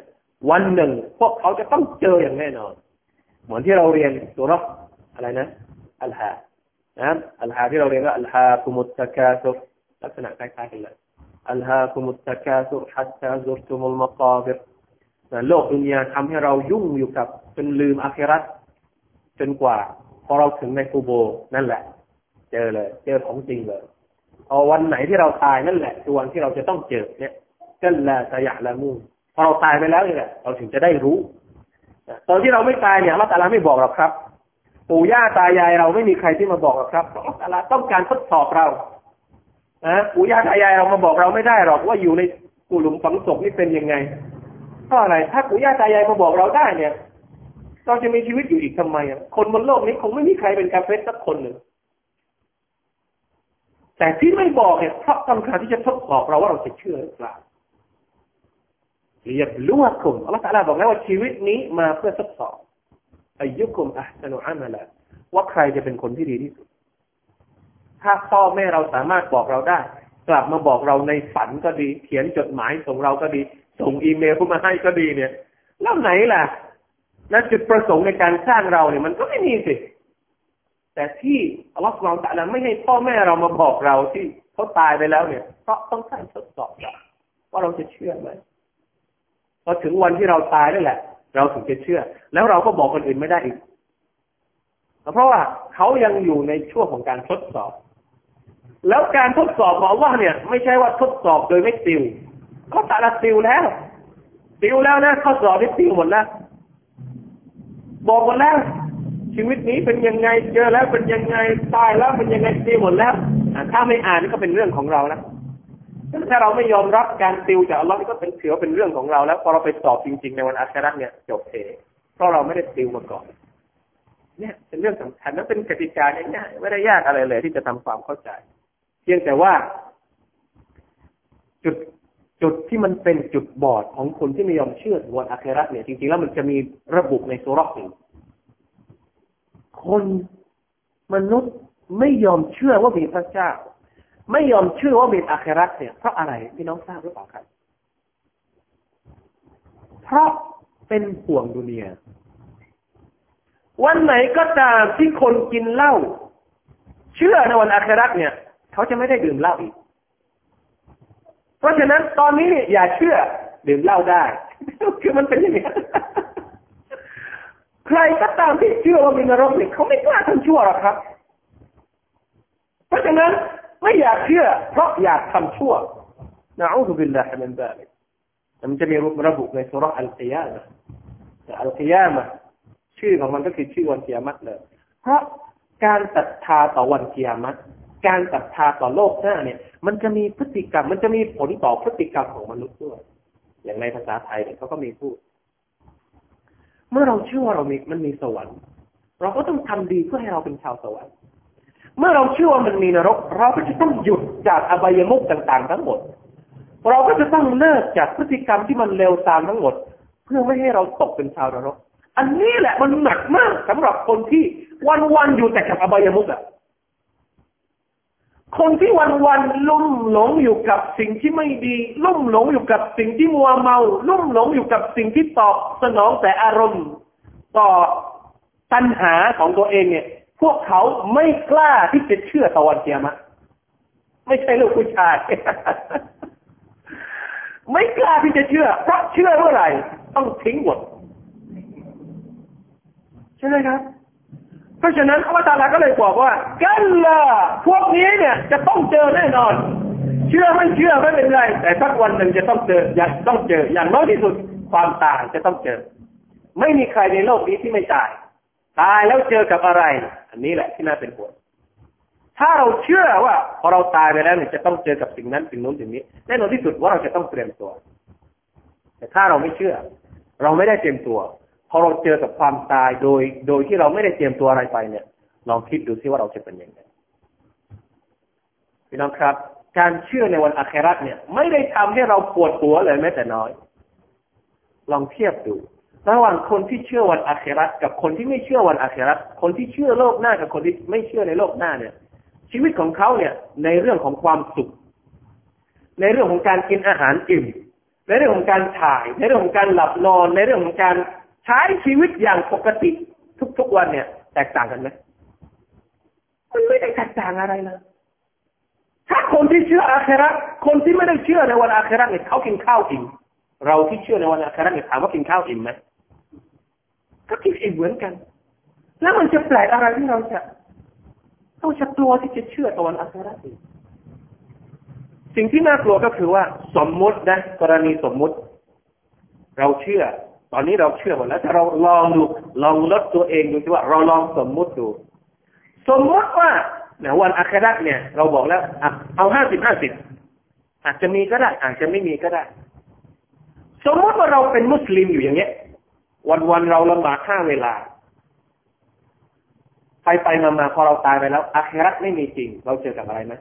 วันหนึ่งพวกเขาจะต้องเจออย่างแน่นอน เหมือนที่เราเรียนตัวรบอะไรนะอัลฮานะอัลฮาที่เราเรียนว่าอัลฮาคุมุตตะกาซุลักษณะคล้ายๆกันเลยอัลฮาคุมุตตะกาซุฮัตตาซุรตุมุลมะกาบิรโลกดุนยาทำให้เรายุ่งอยู่กับจนลืมอาคิรัต จนกว่าพอเราถึงในกูโบนั่นแหละ เจอเลย เจอของจริงเลยพอวันไหนที่เราตายนั่นแหละคือวันที่เราจะต้องเจอเนี่ยก็ละสยะละมูพอเราตายไปแล้วนี่แหละเราถึงจะได้รู้ตอนที่เราไม่ตายเนี่ยอัลลอฮฺไม่บอกหรอกครับ ปู่ย่าตายายเราไม่มีใครที่มาบอกหรอกครับอัลลอฮฺต้องการทดสอบเรานะปู่ย่าตายายเรามาบอกเราไม่ได้หรอกว่าอยู่ในกุหลุมฝังศพนี่เป็นยังไงเพราะอะไรถ้าปู่ย่าตายายมาบอกเราได้เนี่ย เราจะมีชีวิตอยู่อีกทำไมอะคนบนโลกนี้คงไม่มีใครเป็นกาเฟสสักคนหนึ่งแต่ที่ไม่บอกเนี่ยเพราะต้องการที่จะทดสอบเราว่าเราจะเชื่อหรือเปล่าเรียบรู้ว่าคุณอัลลอฮฺบอกแล้วว่าชีวิตนี้มาเพื่อทดสอบอายุคุมอัลนุอามาละว่าใครจะเป็นคนที่ดีที่สุด ถ้าพ่อแม่เราสามารถบอกเราได้ กลับมาบอกเราในฝันก็ดี เขียนจดหมายส่งเราก็ดี ส่งอีเมลเข้ามาให้ก็ดีเนี่ย แล้วไหนล่ะ แล้วจุดประสงค์ในการสร้างเราเนี่ยมันก็ไม่มีสิ แต่ที่อัลลอฮฺสุบานตะลาไม่ให้พ่อแม่เรามาบอกเราที่เขาตายไปแล้วเนี่ย เพราะต้องการทดสอบเราว่าเราจะเชื่อไหมพอถึงวันที่เราตายนั่นแหละ เราถึงจะเชื่อ แล้วเราก็บอกคนอื่นไม่ได้อีก เพราะว่าเขายังอยู่ในช่วงของการทดสอบ แล้วการทดสอบของว่าเนี่ย ไม่ใช่ว่าทดสอบโดยไม่ติวก็ตาละติวแล้ว ติวแล้วนะทดสอบที่ติวหมดแล้ว บอกหมดแล้ว ชีวิตนี้เป็นยังไงเจอแล้วเป็นยังไงตายแล้วเป็นยังไงตีหมดแล้วถ้าไม่อ่านนี่ก็เป็นเรื่องของเรานะถ้าเราไม่ยอมรับการติวจากอัลลอฮ์นี่ก็เป็นถือว่าเป็นเรื่องของเราแล้วพอเราไปสอบจริง ๆ ในวันอาคราเนี่ยจบเองเพราะเราไม่ได้ติวมาก่อน เนี่ยเป็นเรื่องสำคัญและเป็นกติกาง่ายๆไม่ได้ยากอะไรเลยที่จะทำความเข้าใจ เพียงแต่ว่า จุด จุดที่มันเป็นจุดบอดของคนที่ไม่ยอมเชื่อวันอาคราเนี่ยจริงๆแล้วมันจะมีระบุในสุรษหนึ่งคนมนุษย์ไม่ยอมเชื่อว่ามีพระเจ้า ไม่ยอมเชื่อว่ามีอาคราเนี่ยเพราะอะไรพี่น้องทราบหรือเปล่าครับ เพราะเป็นห่วงดุเนียวันไหนก็ตามที่คนกินเหล้าเชื่อในวันอาคราเนี่ย เขาจะไม่ได้ดื่มเหล้าอีก เพราะฉะนั้นตอนนี้อย่าเชื่อดื่มเหล้าได้ คือมันเป็นอย่างนี้ใครก็ตามที่เชื่อว่ามีนรกเนี่ยเขาไม่กล้าทำชั่วหรอกครับ เพราะฉะนั้นไม่อยากเชื่อ เพราะอยากทำชั่วنعوذ بالله من ذلكมันจะมีระบุในสุรอัลกิยามะอัลกิยามะชื่อของมันก็คือชื่อวันกิยามัตเลย เพราะการศรัทธาต่อวันกิยามัต การศรัทธาต่อโลกหน้าเนี่ย มันจะมีพฤติกรรม มันจะมีผลต่อพฤติกรรมของมนุษย์ด้วย อย่างในภาษาไทยเนี่ยเขาก็มีพูด เมื่อเราเชื่อว่าเรามีมันมีสวรรค์ เราก็ต้องทำดีเพื่อให้เราเป็นชาวสวรรค์ เมื่อเราเชื่อว่ามันมีนรก เราก็จะต้องหยุดจากอบายมุกต่าง ๆ ทั้งหมด เราก็จะต้องเลิกจากพฤติกรรมที่มันเลวทรามทั้งหมด เพื่อไม่ให้เราตกเป็นชาวนรก อันนี้แหละมันหนักมากสำหรับคนที่วันๆอยู่แต่กับอบายมุกอะ คนที่วันๆลุ่มหลงอยู่กับสิ่งที่ไม่ดี ลุ่มหลงอยู่กับสิ่งที่มัวเมา ลุ่มหลงอยู่กับสิ่งที่ตอบสนองแต่อารมณ์ ต่อตัณหาของตัวเองเนี่ย พวกเขาไม่กล้าที่จะเชื่อตะวันเกียมะไม่ใช่ลูกผู้ชาย ไม่กล้าที่จะเชื่อเพราะเชื่อเมื่อไหร่ ต้องทิ้งหมดใช่ไหมครับ เพราะฉะนั้นอัลลอฮฺก็เลยบอกว่า กันล่ะพวกนี้เนี่ยจะต้องเจอแน่นอน เชื่อไม่เชื่อไม่เป็นไร แต่สักวันหนึ่งจะต้องเจออย่ากต้องเจอ อย่างน้อยที่สุดความตายจะต้องเจอ ไม่มีใครในโลกนี้ที่ไม่ตาย ตายแล้วเจอกับอะไร อันนี้แหละที่น่าเป็นห่วงถ้าเราเชื่อว่าพอเราตายไปแล้วเนี่ยจะต้องเจอกับสิ่งนั้นสิ่งนู้นสิ่งนี้แน่นอนที่สุดว่าเราจะต้องเตรียมตัว แต่ถ้าเราไม่เชื่อ เราไม่ได้เตรียมตัว พอเราเจอกับความตายโดย โดยที่เราไม่ได้เตรียมตัวอะไรไปเนี่ย ลองคิดดูซิว่าเราจะเป็นยังไงพี่น้องครับ การเชื่อในวันอาคราเนี่ย ไม่ได้ทำให้เราปวดหัวเลยแม้แต่น้อย ลองเทียบดูระหว่างคนที่เชื่อวันอาครากับคนที่ไม่เชื่อวันอาคราคนที่เชื่อโลกหน้ากับคนที่ไม่เชื่อในโลกหน้าเนี่ย ชีวิตของเขาเนี่ย ในเรื่องของความสุข ในเรื่องของการกินอาหารอิ่มในเรื่องของการถ่าย ในเรื่องของการหลับนอน ในเรื่องของการ ใช้ชีวิตอย่างปกติทุกๆวันเนี่ย แตกต่างกันไหมมันไม่ได้แตกต่างอะไรเลยถ้าคนที่เชื่ออาคราคนที่ไม่ได้เชื่อในวันอาคราเนี่ยเขากินข้าวอิ่มเราที่เชื่อในวันอาคราเนี่ยถามว่ากินข้าวอิ่มไหมก็กินอิ่มเหมือนกัน แล้วมันจะแปลกอะไรที่เราจะต้องจะกลัวที่จะเชื่อตะวันอาคราอีกสิ่งที่น่ากลัวก็คือว่าสมมุตินะกรณีสมมุติ เราเชื่อ ตอนนี้เราเชื่อหมดแล้วแต่เราลองดูลองลดตัวเองดูสิว่าเราลองสมมุติดู สมมติว่าเนี่ยวันอัคราเนี่ย เราบอกแล้วเอาห้าสิบห้าสิบอาจจะมีก็ได้ อาจจะไม่มีก็ได้ สมมติว่าเราเป็นมุสลิมอยู่อย่างเงี้ย วันวันเราละหมาดห้าเวลา ไปไปมามาพอเราตายไปแล้วอาคราไม่มีจริง เราเจอกับอะไรไหม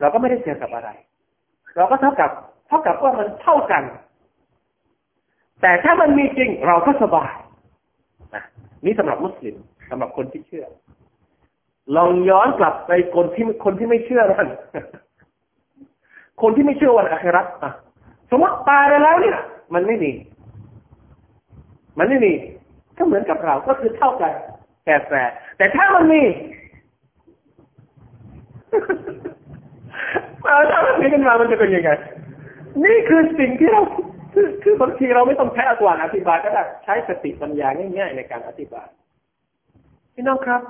เราก็ไม่ได้เจอกับอะไร เราก็เท่ากับ เท่ากับว่ามันเท่ากัน แต่ถ้ามันมีจริงเราก็สบายนะนี่สำหรับมุสลิมสำหรับคนที่เชื่อ ลองย้อนกลับไปคนที่คนที่ไม่เชื่อนั่นคนที่ไม่เชื่อวันอัคราอะสมมติตายไปแล้วเนี่ยมันไม่มี มันไม่มีก็เหมือนกับเราก็คือเท่ากันแต่แต่แต่ถ้ามันมีถ้ามันมีขึ้นมามันจะเป็นยังไง นี่คือสิ่งที่เรา คือบางทีเราไม่ต้องใช้อัตวันอธิบายก็ได้ใช้สติปัญญาง่ายๆในการอธิบายพี่น้องครับ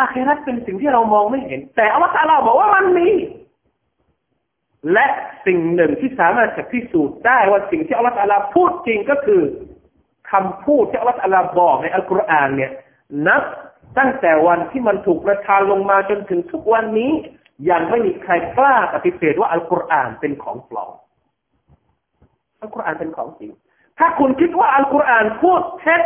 อาคราเป็นสิ่งที่เรามองไม่เห็น แต่อัลลอฮฺเราบอกว่ามันมี และสิ่งหนึ่งที่สามารถจะพิสูจน์ได้ว่าสิ่งที่อัลลอฮฺพูดจริงก็คือคำพูดที่อัลลอฮฺบอกในอัลกุรอานเนี่ย นับตั้งแต่วันที่มันถูกประทานลงมาจนถึงทุกวันนี้ ยังไม่มีใครกล้าปฏิเสธว่าอัลกุรอานเป็นของปลอม อัลกุรอานเป็นของจริง ถ้าคุณคิดว่าอัลกุรอานพูดเท็จ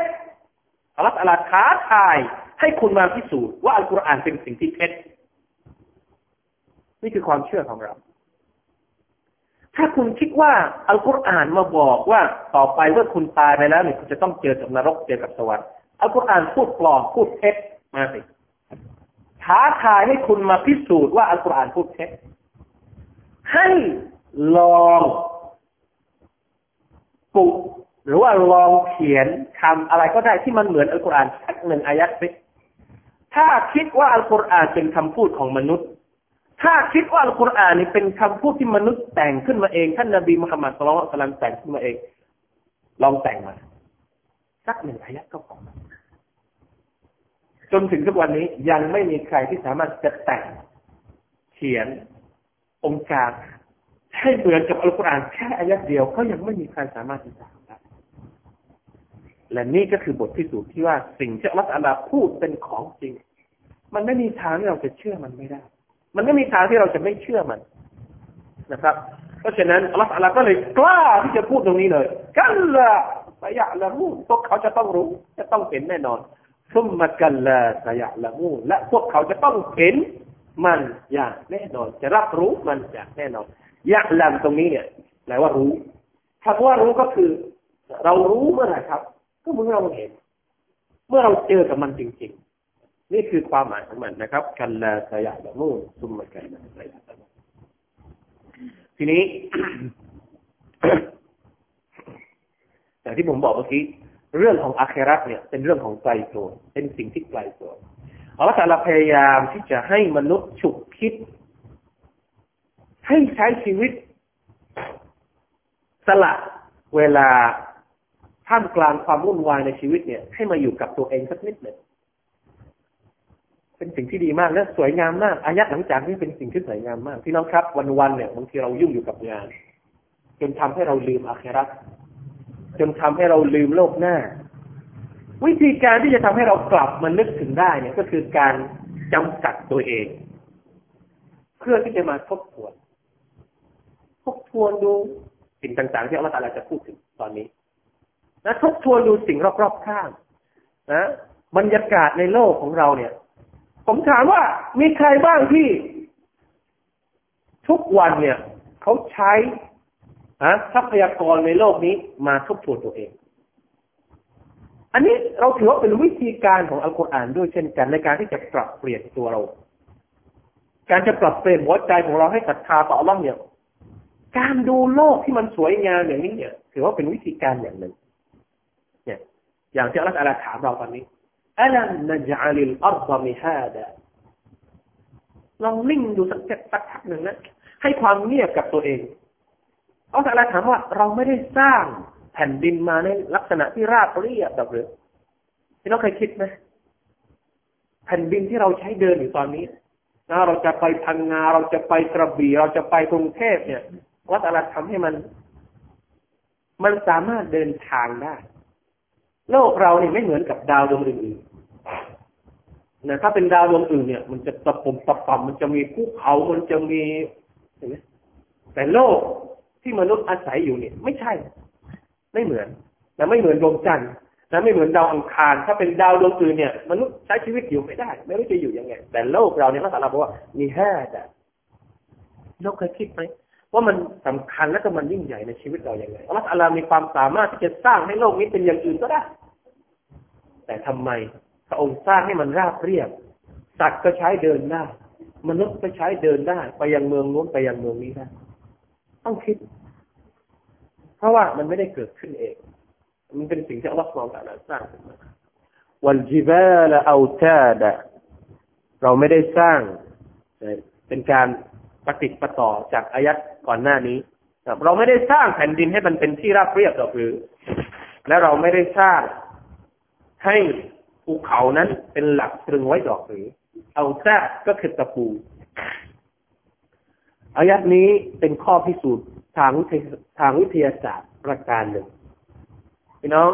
อัลลอฮฺท้าทายให้คุณมาพิสูจน์ว่าอัลกุรอานเป็นสิ่งที่เท็จ นี่คือความเชื่อของเรา ถ้าคุณคิดว่าอัลกุรอานมาบอกว่าต่อไปเมื่อคุณตายไปแล้วเนี่ยคุณจะต้องเจอกับนรกเจอกับสวรรค์อัลกุรอานพูดปลอมพูดเท็จมาสิท้าทายให้คุณมาพิสูจน์ว่าอัลกุรอานพูดเท็จให้ลอง กหรือว่าลองเขียนคำอะไรก็ได้ที่มันเหมือนอัลกุรอานสักหนึ่งอายัดสิถ้าคิดว่าอัลกุรอานเป็นคำพูดของมนุษย์ ถ้าคิดว่าอัลกุรอานนี่เป็นคำพูดที่มนุษย์แต่งขึ้นมาเองท่านนบีมุฮัมมัดสุลต่านแต่งขึ้นมาเอง ลองแต่งมาสักหนึ่งอายัดก็พอจนถึงทุกวันนี้ยังไม่มีใครที่สามารถจะแต่งเขียนองค์การ ให้เหมือนกับอัลกุรอานแค่อายัดเดียวก็ยังไม่มีใครสามารถที่จะทำได้และนี่ก็คือบทพิสูจน์ที่ว่าสิ่งที่อัลลอฮฺพูดเป็นของจริง มันไม่มีทางที่เราจะเชื่อมันไม่ได้ มันไม่มีทางที่เราจะไม่เชื่อมันนะครับ เพราะฉะนั้นอัลลอฮฺก็เลยกล้าที่จะพูดตรงนี้เลยกันละสยะละมูพวกเขาจะต้องรู้ จะต้องเห็นแน่นอนซุมมากันละสยะละมูและพวกเขาจะต้องเห็นมันอย่างแน่นอน จะรับรู้มันอย่างแน่นอน ยะลัมตรงนี้เนี่ยแปลว่ารู้คำว่ารู้ก็คือ เรารู้เมื่อไหร่ครับ ก็เมื่อเราเห็น เมื่อเราเจอกับมันจริง ๆ นี่คือความหมายของมันนะครับ กันละสยะละมูซุมมากันละสยะละมูทีนี้อย่างที่ผมบอกเมื่อกี้เรื่องของอาครัตเนี่ย เป็นเรื่องของไกลตัวเป็นสิ่งที่ไกลตัวอัลลอฮฺพยายามที่จะให้มนุษย์ฉุกคิด ให้ใช้ชีวิต สละเวลาท่ามกลางความวุ่นวายในชีวิตเนี่ย ให้มาอยู่กับตัวเองสักนิดหนึ่งเป็นสิ่งที่ดีมากและสวยงามมากอายัดหลังจากนี้เป็นสิ่งที่สวยงามมากพี่น้องครับ วันๆเนี่ยบางทีเรายุ่งอยู่กับงาน จนทำให้เราลืมอาคราจนทำให้เราลืมโลกหน้า วิธีการที่จะทำให้เรากลับมานึกถึงได้เนี่ยก็คือการจำกัดตัวเอง เพื่อที่จะมาทบทวน ทบทวนดูสิ่งต่างๆ ที่อัลลอฮฺจะพูดถึงตอนนี้นะทบทวนดูสิ่งรอบๆข้างนะบรรยากาศในโลกของเราเนี่ย ผมถามว่ามีใครบ้างที่ ทุกวันเนี่ยเขาใช้ทรัพยากรในโลกนี้มาทบทวนตัวเอง อันนี้เราถือว่าเป็นวิธีการของอัลกุรอานด้วยเช่นกันในการที่จะปรับเปลี่ยนตัวเรา การจะปรับเปลี่ยนหัวใจของเราให้ศรัทธาต่ออัลลอฮ์เนี่ย การดูโลกที่มันสวยงามอย่างนี้เนี่ย ถือว่าเป็นวิธีการอย่างหนึ่ง เนี่ย อย่างที่อัลลอฮฺถามเราตอนนี้อัลันนจาลิลอัลลอมิฮาดะลองนิ่งดูสักสักพักหนึ่งนะให้ความเงียบกับตัวเองอัลลอฮฺถามว่าเราไม่ได้สร้างแผ่นดินมาในลักษณะที่ราบเรียบแบบหรือพี่น้องเคยคิดไหมแผ่นดินที่เราใช้เดินอยู่ตอนนี้นะเราจะไปพังงาเราจะไปกระบี่เราจะไปกรุงเทพเนี่ย วัดอะไรทำให้มัน มันสามารถเดินทางได้ โลกเราเนี่ยไม่เหมือนกับดาวดวงอื่นๆนะถ้าเป็นดาวดวงอื่นเนี่ย มันจะตะปมตะป่ำมันจะมีภูเขา มันจะมีเห็นไหมแต่โลกที่มนุษย์อาศัยอยู่เนี่ย ไม่ใช่ ไม่เหมือนและไม่เหมือนดวงจันทร์และไม่เหมือนดาวอังคาร ถ้าเป็นดาวดวงอื่นเนี่ย มนุษย์ใช้ชีวิตอยู่ไม่ได้ ไม่รู้จะอยู่ยังไง แต่โลกเราเนี่ยพระสัลาบอกว่ามีห้าแต่โลกเคยคิดไหม ว่ามันสำคัญและก็มันยิ่งใหญ่ในชีวิตเราอย่างไรอัลลอฮฺมีความสามารถที่จะสร้างให้โลกนี้เป็นอย่างอื่นก็ได้ แต่ทำไมพระองค์สร้างให้มันราบเรียบสัตว์ก็ใช้เดินได้มนุษย์ก็ใช้เดินได้ไปยังเมืองนู้นไปยังเมืองนี้ได้ต้องคิด เพราะว่ามันไม่ได้เกิดขึ้นเอง มันเป็นสิ่งที่อัลลอฮฺทรงสร้างขึ้นมาวันจิบาลเอาตาดะเราไม่ได้สร้างเป็นการ ปฏิปต่อจากอายัดก่อนหน้านี้เราไม่ได้สร้างแผ่นดินให้มันเป็นที่ราบเรียบดอกหรือ และเราไม่ได้สร้างให้ภูเขานั้นเป็นหลักตรึงไว้ดอกหรือ เอาแท้ก็คือตะปูอายัดนี้เป็นข้อพิสูจน์ทางทางวิทยาศาสตร์ประการหนึ่งพี่น้อง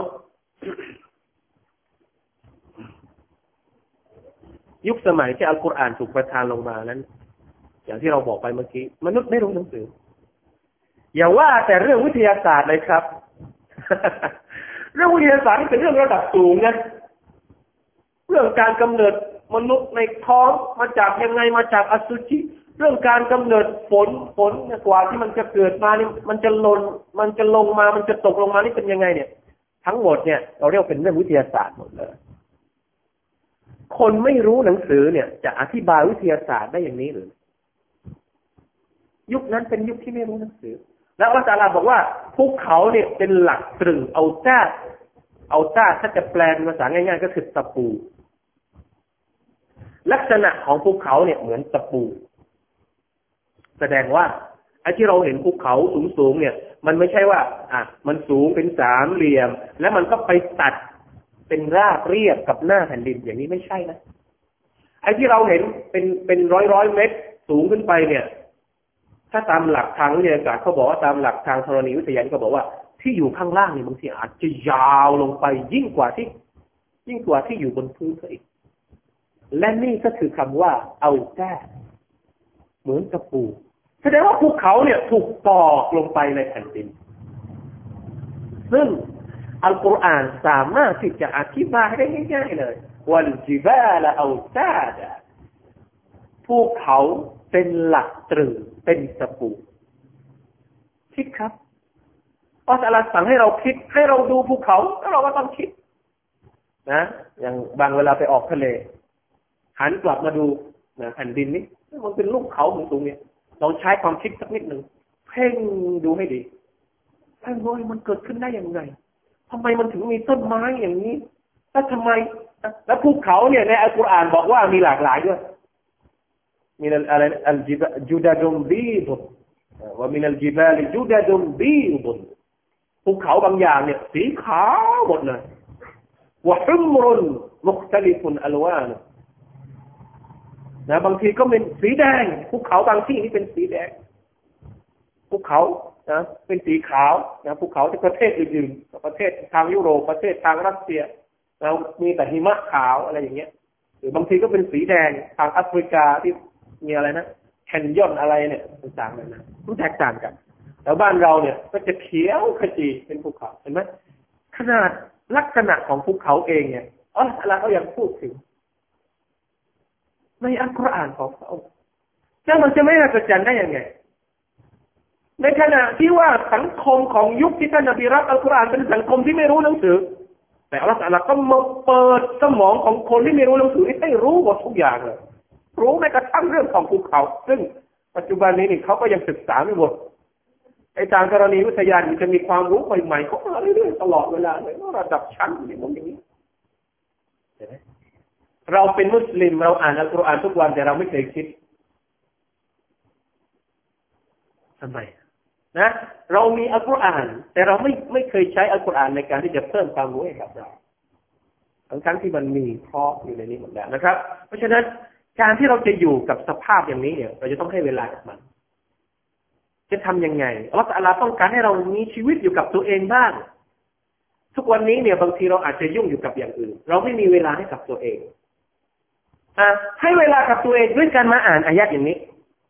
ยุคสมัยที่อัลกุรอานถูกประทานลงมานั้น อย่างที่เราบอกไปเมื่อกี้ มนุษย์ไม่รู้หนังสือ อย่าว่าแต่เรื่องวิทยาศาสตร์เลยครับ เรื่องวิทยาศาสตร์เป็นเรื่องระดับสูงนะเรื่องการกำเนิดมนุษย์ในท้องมาจากยังไงมาจากอสุจิเรื่องการกำเนิดฝนฝนกว่าที่มันจะเกิดมานี่มันจะลนมันจะลงมามันจะตกลงมานี่เป็นยังไงเนี่ย ทั้งหมดเนี่ย เราเรียกเป็นเรื่องวิทยาศาสตร์หมดเลยคนไม่รู้หนังสือเนี่ย จะอธิบายวิทยาศาสตร์ได้อย่างนี้หรือ ยุคนั้นเป็นยุคที่ไม่รู้หนังสือ แล้วอัลลอฮฺบอกว่าภูเขาเนี่ยเป็นหลักตรึงเอาจ้าเอาจ้าถ้าจะแปลภาษาง่าย ๆ ก็คือตะปู ลักษณะของภูเขาเนี่ยเหมือนตะปู แสดงว่าไอ้ที่เราเห็นภูเขาสูงๆเนี่ย มันไม่ใช่ว่า อะ มันสูงเป็นสามเหลี่ยม แล้วมันก็ไปตัดเป็นราบเรียบกับหน้าแผ่นดินอย่างนี้ไม่ใช่นะไอ้ที่เราเห็นเป็นเป็นร้อยร้อยเมตร สูงขึ้นไปเนี่ย ถ้าตามหลักทางวิทยาศาสตร์เขาบอกว่าตามหลักทางธรณีวิทยาก็บอกว่า ที่อยู่ข้างล่างเนี่ยบางทีอาจจะยาวลงไปยิ่งกว่าที่ ยิ่งกว่าที่อยู่บนพื้นอีกและนี่ก็คือคำว่าเอาแก้เหมือนกระปูแสดงว่าภูเขาเนี่ยถูกตอกลงไปในแผ่นดิน ซึ่งอัลกุรอานสามารถที่จะอธิบายได้ง่ายๆเลยวันจิบาลเอาซาดะภูเขา เป็นหลักตรึงเป็นสปูคิดครับอัลลอฮ์สั่งให้เราคิด ให้เราดูภูเขาแล้วเราก็ต้องคิด นะ อย่างบางเวลาไปออกทะเลหันกลับมาดูนะแผ่นดินนี้มันเป็นลูกเขาเหมือนตรงนี้ลองใช้ความคิดสักนิดหนึ่งเพ่งดูให้ดีเพ่งว่ามันเกิดขึ้นได้อย่างไรทำไมมันถึงมีต้นไม้อย่างนี้ แล้วทำไม แล้วภูเขาเนี่ยในอัลกุรอานบอกว่ามีหลากหลายด้วย มีอะไรอัลจิบจูดาดุมบีดุว่ามีอัลจิบาลจูดาดุมบีดุภูเขาบางอย่างเนี่ยสีขาวหมดเลยว่าฮุมรุนมุคตลิฟุนอัลวานนะบางทีก็เป็นสีแดงภูเขาบางที่นี่เป็นสีแดงภูเขานะเป็นสีขาวนะภูเขาที่ประเทศอื่นๆประเทศทางยุโรปประเทศทางรัสเซียเรามีแต่หิมะขาวอะไรอย่างเงี้ย หรือบางทีก็เป็นสีแดงทางแอฟริกาที่ มีอะไรนะแคนยอนอะไรเนี่ยต่างๆเลยนะมันแตกต่างกันแล้วบ้านเราเนี่ย ก็จะเขียวขจีเป็นภูเขาเห็นไหมขนาดลักษณะของภูเขาเองเนี่ยอ๋อเราก็ยังพูดถึง ในอัลกุรอานของเขาแล้วมันจะไม่อัศจรรย์ได้ยังไง ในขณะที่ว่าสังคมของยุคที่ท่านนบีรับอัลกุรอานเป็นสังคมที่ไม่รู้หนังสือ แต่อัลลอฮฺก็มาเปิดสมองของคนที่ไม่รู้หนังสือให้รู้หมดทุกอย่างเลย รู้แม้กระทั่งเรื่องของภูเขา ซึ่งปัจจุบันนี้นี่เขาก็ยังศึกษาไม่หมดไอ้ทางกรณีวิทยามันจะมีความรู้ใหม่ๆเขามาเรื่อยๆตลอดเวลาเลยระดับชั้นอย่างนี้เห็นไหมเราเป็นมุสลิมเราอ่านอัลกุรอานทุกวันแต่เราไม่เคยคิดทำไมนะเรามีอัลกุรอาน แต่เราไม่ไม่เคยใช้อัลกุรอานในการที่จะเพิ่มความรู้ให้กับเราทั้งทั้งที่มันมีพออยู่ในนี้หมดแล้วนะครับ เพราะฉะนั้น การที่เราจะอยู่กับสภาพอย่างนี้เนี่ย เราจะต้องให้เวลากับมัน จะทํำยังไงอัลลอฮฺต้องการให้เรามีชีวิตอยู่กับตัวเองบ้าง ทุกวันนี้เนี่ยบางทีเราอาจจะยุ่งอยู่กับอย่างอื่น เราไม่มีเวลาให้กับตัวเองให้เวลากับตัวเองด้วยการมาอ่านอายะอย่างนี้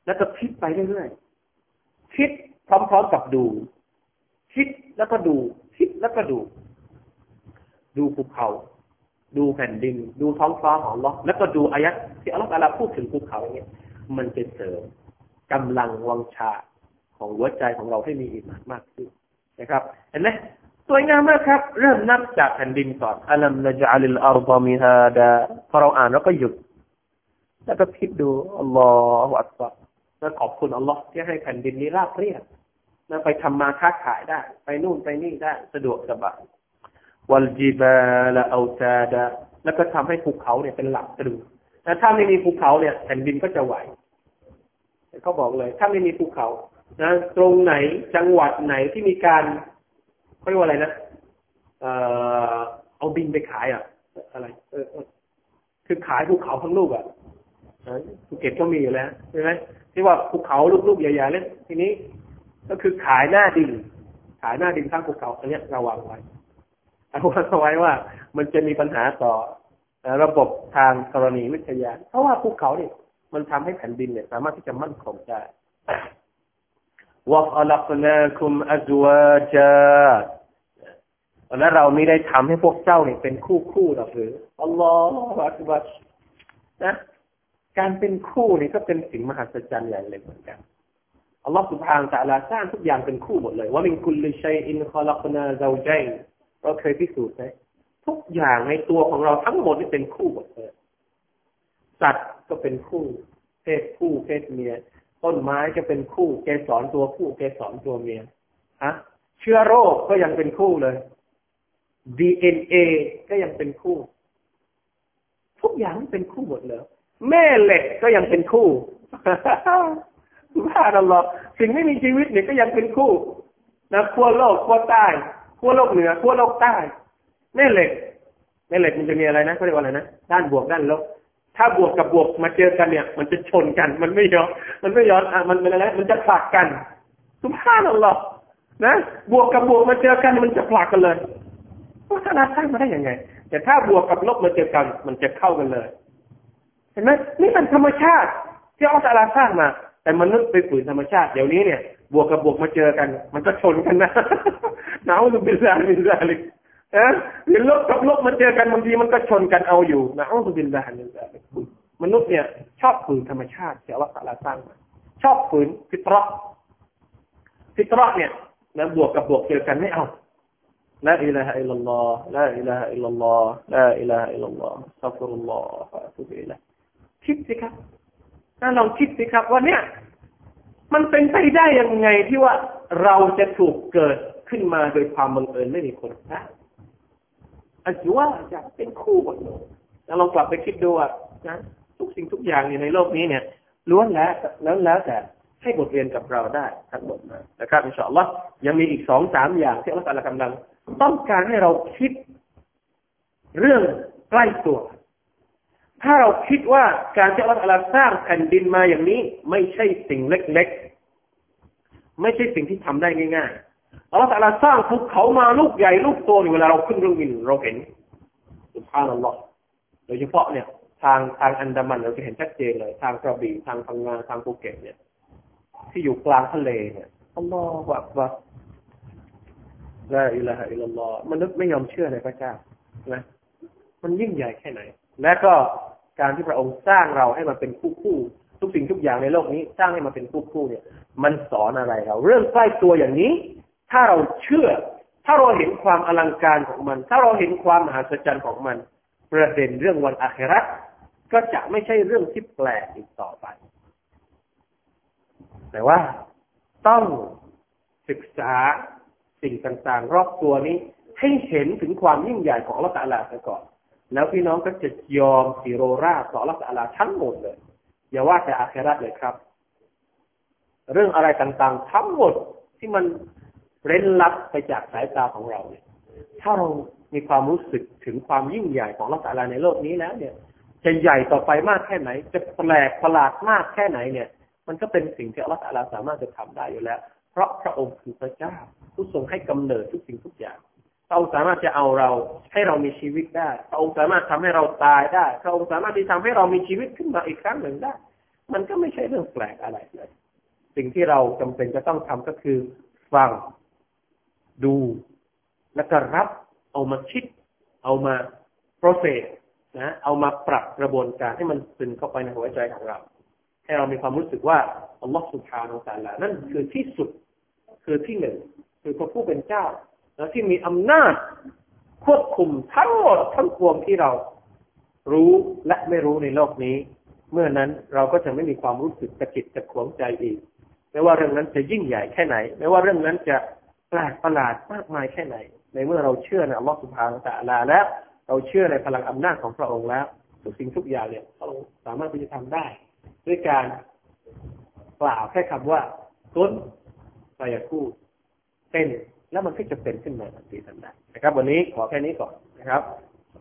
แล้วก็คิดไปเรื่อยๆคิดพร้อมๆกับดู คิดแล้วก็ดู คิดแล้วก็ดู ดูภูเขา ดูแผ่นดิน ดูท้องฟ้าของเราแล้วก็ดูอายะที่อัลลอฮฺพูดถึงภูเขาอย่างเนี้ย มันจะเสริมกำลังวังชาของหัวใจของเราให้มีอิมานมากขึ้นนะครับ เห็นไหมสวยงามมากครับ เริ่มนับจากแผ่นดินก่อนألم نجعل الأرض مهاداพอเราอ่านแล้วก็หยุด แล้วก็คิดดูอัลลอฮฺอัลลอฮฺแล้วขอบคุณอัลลอฮ์ที่ให้แผ่นดินนี้ราบเรียบแล้วไปทำมาค้าขายได้ ไปนู่นไปนี่ได้สะดวกสบาย วัลจิบาลอาซาดาแล้วก็ทำให้ภูเขาเนี่ยเป็นหลักตรึงแต่ถ้าไม่มีภูเขาเนี่ยแผ่นดินก็จะไหวเขาบอกเลย ถ้าไม่มีภูเขานะตรงไหนจังหวัดไหนที่มีการเขาเรียกว่าอะไรนะเอ่อเอาบินไปขายอะ อะไร เออคือขายภูเขาทั้งลูกอะภูเก็ตก็มีอยู่แล้วใช่ไหมที่ว่าภูเขาลูกๆใหญ่ๆเล่นทีนี้ ก็คือขายหน้าดิน ขายหน้าดินทั้งภูเขาอันนี้ระวังไว้ เอาไว้ว่ามันจะมีปัญหาต่อระบบทางกรณีวิทยา เพราะว่าภูเขาเนี่ยมันทำให้แผ่นดินเนี่ยสามารถที่จะมั่นคงได้วะอัลกนาคุมอัจวาจาและเราไม่ได้ทำให้พวกเจ้าเนี่ยเป็นคู่คู่หรอกหรืออัลลอฮฺอักบัรนะ การเป็นคู่นี่ก็เป็นสิ่งมหัศจรรย์อย่างหนึ่งเหมือนกันอัลลอฮฺสุบฮานตะลาสร้างทุกอย่างเป็นคู่หมดเลยว่ามินคุลชัยอินคอลักนาเซาใจ เราเคยพิสูจน์ไหมทุกอย่างในตัวของเราทั้งหมดนี่เป็นคู่หมดเลยสัตว์ก็เป็นคู่ เพศคู่เพศเมีย ต้นไม้จะเป็นคู่เกสรตัวคู่เกสรตัวเมียฮะเชื้อโรคก็ยังเป็นคู่เลย DNA ก็ยังเป็นคู่ ทุกอย่างเป็นคู่หมดเลย แม่เหล็กก็ยังเป็นคู่ว่าเราหรอสิ่งไม่มีชีวิตเนี่ยก็ยังเป็นคู่นะขั้วโลกขั้วใต้ ขั้วโลกเหนือขั้วโลกใต้แม่เหล็กแม่เหล็กมันจะมีอะไรนะเขาเรียกว่าอะไรนะด้านบวกด้านลบถ้าบวกกับบวกมาเจอกันเนี่ย มันจะชนกัน มันไม่ย้อนมันไม่ย้อนอะมันเป็นอะไรมันจะผลักกันสุภาพเราหรอนะบวกกับบวกมาเจอกันมันจะผลักกันเลยพัฒนาสร้างมาได้ยังไง แต่ถ้าบวกกับลบมาเจอกัน มันจะเข้ากันเลย เห็นไหมนี่เป็นธรรมชาติที่อัลลอฮฺสร้างมา แต่มนุษย์ไปฝืนธรรมชาติเดี๋ยวนี้เนี่ย บวกกับบวกมาเจอกัน มันก็ชนกันนะหนาวสุบิลลาบิลลาลิกเออหรือลบกับลบมาเจอกันบางทีมันก็ชนกันเอาอยู่หนะอัลลอฮฺบิลลาบิลลาลิกมนุษย์เนี่ย ชอบฝืนธรรมชาติที่อัลลอฮฺสร้างมาชอบฝืนฟิตรห์ฟิตรห์เนี่ยนะบวกกับบวกเจอกันไม่เอาละอิลาฮะอิลลอฮ์ละอิลาฮะอิลลอฮ์ละอิลาฮะอิลลอฮ์สัฟรุลลอฮ์ฟะตุบิละคิดสิครับถ้าลองคิดสิครับว่าเนี่ย มันเป็นไปได้ยังไงที่ว่าเราจะถูกเกิดขึ้นมาโดยความบังเอิญไม่มีคนสร้างอันว่าจะเป็นคู่หมดเลยแล้วลองกลับไปคิดดูว่านะทุกสิ่งทุกอย่างในโลกนี้เนี่ย ล้วนแล้วแล้วแล้วแต่ให้บทเรียนกับเราได้ทั้งหมดนะครับอินชาอัลลอฮ์ยังมีอีกสองสามอย่างที่อัลลอฮฺกำลัง ต้องการให้เราคิด เรื่องใกล้ตัว ถ้าเราคิดว่าการที่อัลลอฮฺสร้างแผ่นดินมาอย่างนี้ ไม่ใช่สิ่งเล็กๆ ไม่ใช่สิ่งที่ทำได้ง่ายๆอัลลอฮฺสร้างภูเขามาลูกใหญ่ลูกโตเวลาเราขึ้นเครื่องบินเราเห็นسبحان اللهโดยเฉพาะเนี่ย ทางทางอันดามันเราจะเห็นชัดเจนเลย ทางกระบี่ทางพังงาทางภูเก็ตเนี่ย ที่อยู่กลางทะเลเนี่ยอัลลอฮฺว่าلا إله إلا اللهมนุษย์ไม่ยอมเชื่อในพระเจ้านะมันยิ่งใหญ่แค่ไหน และก็ การที่พระองค์สร้างเราให้มาเป็นคู่คู่ทุกสิ่งทุกอย่างในโลกนี้ สร้างให้มาเป็นคู่คู่เนี่ย มันสอนอะไรเรา เรื่องใกล้ตัวอย่างนี้ ถ้าเราเชื่อ ถ้าเราเห็นความอลังการของมัน ถ้าเราเห็นความมหัศจรรย์ของมัน ประเด็นเรื่องวันอาคราก็จะไม่ใช่เรื่องที่แปลกอีกต่อไป แต่ว่าต้องศึกษาสิ่งต่างๆ รอบตัวนี้ ให้เห็นถึงความยิ่งใหญ่ของอัลลอฮฺลาซะก่อน แล้วพี่น้องก็จะยอมสิโรราต่ออัลลอลาทั้งหมดเลย อย่าว่าแต่อาคราเลยครับ เรื่องอะไรต่างๆ ทั้งหมดที่มันเร้นลับไปจากสายตาของเราเนี่ย ถ้าเรามีความรู้สึกถึงความยิ่งใหญ่ของอัลลอฮฺในโลกนี้แล้ว เนี่ยจะใหญ่ต่อไปมากแค่ไหน จะแปลกประหลาดมากแค่ไหนเนี่ย มันก็เป็นสิ่งที่อัลลอฮฺสามารถจะทำได้อยู่แล้ว เพราะพระองค์คือพระเจ้าผู้ทรงให้กำเนิดทุกสิ่งทุกอย่าง พระองค์สามารถจะเอาเราให้เรามีชีวิตได้พระองค์สามารถทำให้เราตายได้พระองค์สามารถที่ทำให้เรามีชีวิตขึ้นมาอีกครั้งหนึ่งได้ มันก็ไม่ใช่เรื่องแปลกอะไรเลยสิ่งที่เราจำเป็นจะต้องทำก็คือฟังดู แล้วก็รับเอามาคิด เอามา process นะเอามาปรับกระบวนการให้มันซึมเข้าไปในหัวใจของเรา ให้เรามีความรู้สึกว่าอัลลอฮฺสุบฮานาอัลลอฮนั่นคือที่สุด คือที่หนึ่งคือพระผู้เป็นเจ้า แล้วที่มีอำนาจควบคุมทั้งหมดทั้งปวงที่เรารู้และไม่รู้ในโลกนี้ เมื่อนั้นเราก็จะไม่มีความรู้สึกกระจิตกระขวงใจอีก ไม่ว่าเรื่องนั้นจะยิ่งใหญ่แค่ไหน ไม่ว่าเรื่องนั้นจะแปลกประหลาดมากมายแค่ไหน ในเมื่อเราเชื่อในอัลลอฮฺสุบฮานาตะลาแล้ว เราเชื่อในพลังอำนาจของพระองค์แล้วทุกสิ่งทุกอย่างเนี่ยเราสามารถที่จะทำได้ ด้วยการกล่าวแค่คำว่าต้นไปกูเป็น แล้วมันก็จะเป็นขึ้นมาทันทีทันใดนะครับ วันนี้ขอแค่นี้ก่อนนะครับ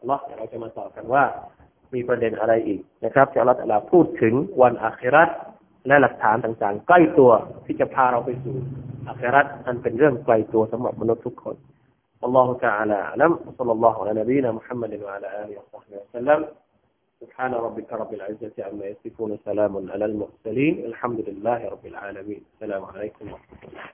เนาะเดี๋ยวเราจะมาต่อกันว่า มีประเด็นอะไรอีกนะครับที่อัลลอฮฺพูดถึงวันอาคราตและหลักฐานต่างๆ ใกล้ตัวที่จะพาเราไปสู่อาคราตอันเป็นเรื่องไกลตัวสำหรับมนุษย์ทุกคน والله تعالى أعلم وصلى الله على نبينا محمد وعلى آله وصحبه وسلم سبحان ربك رب العزة عما يصفون سلام على المرسلين الحمد لله رب العالمين السلام عليكم ورحمة الله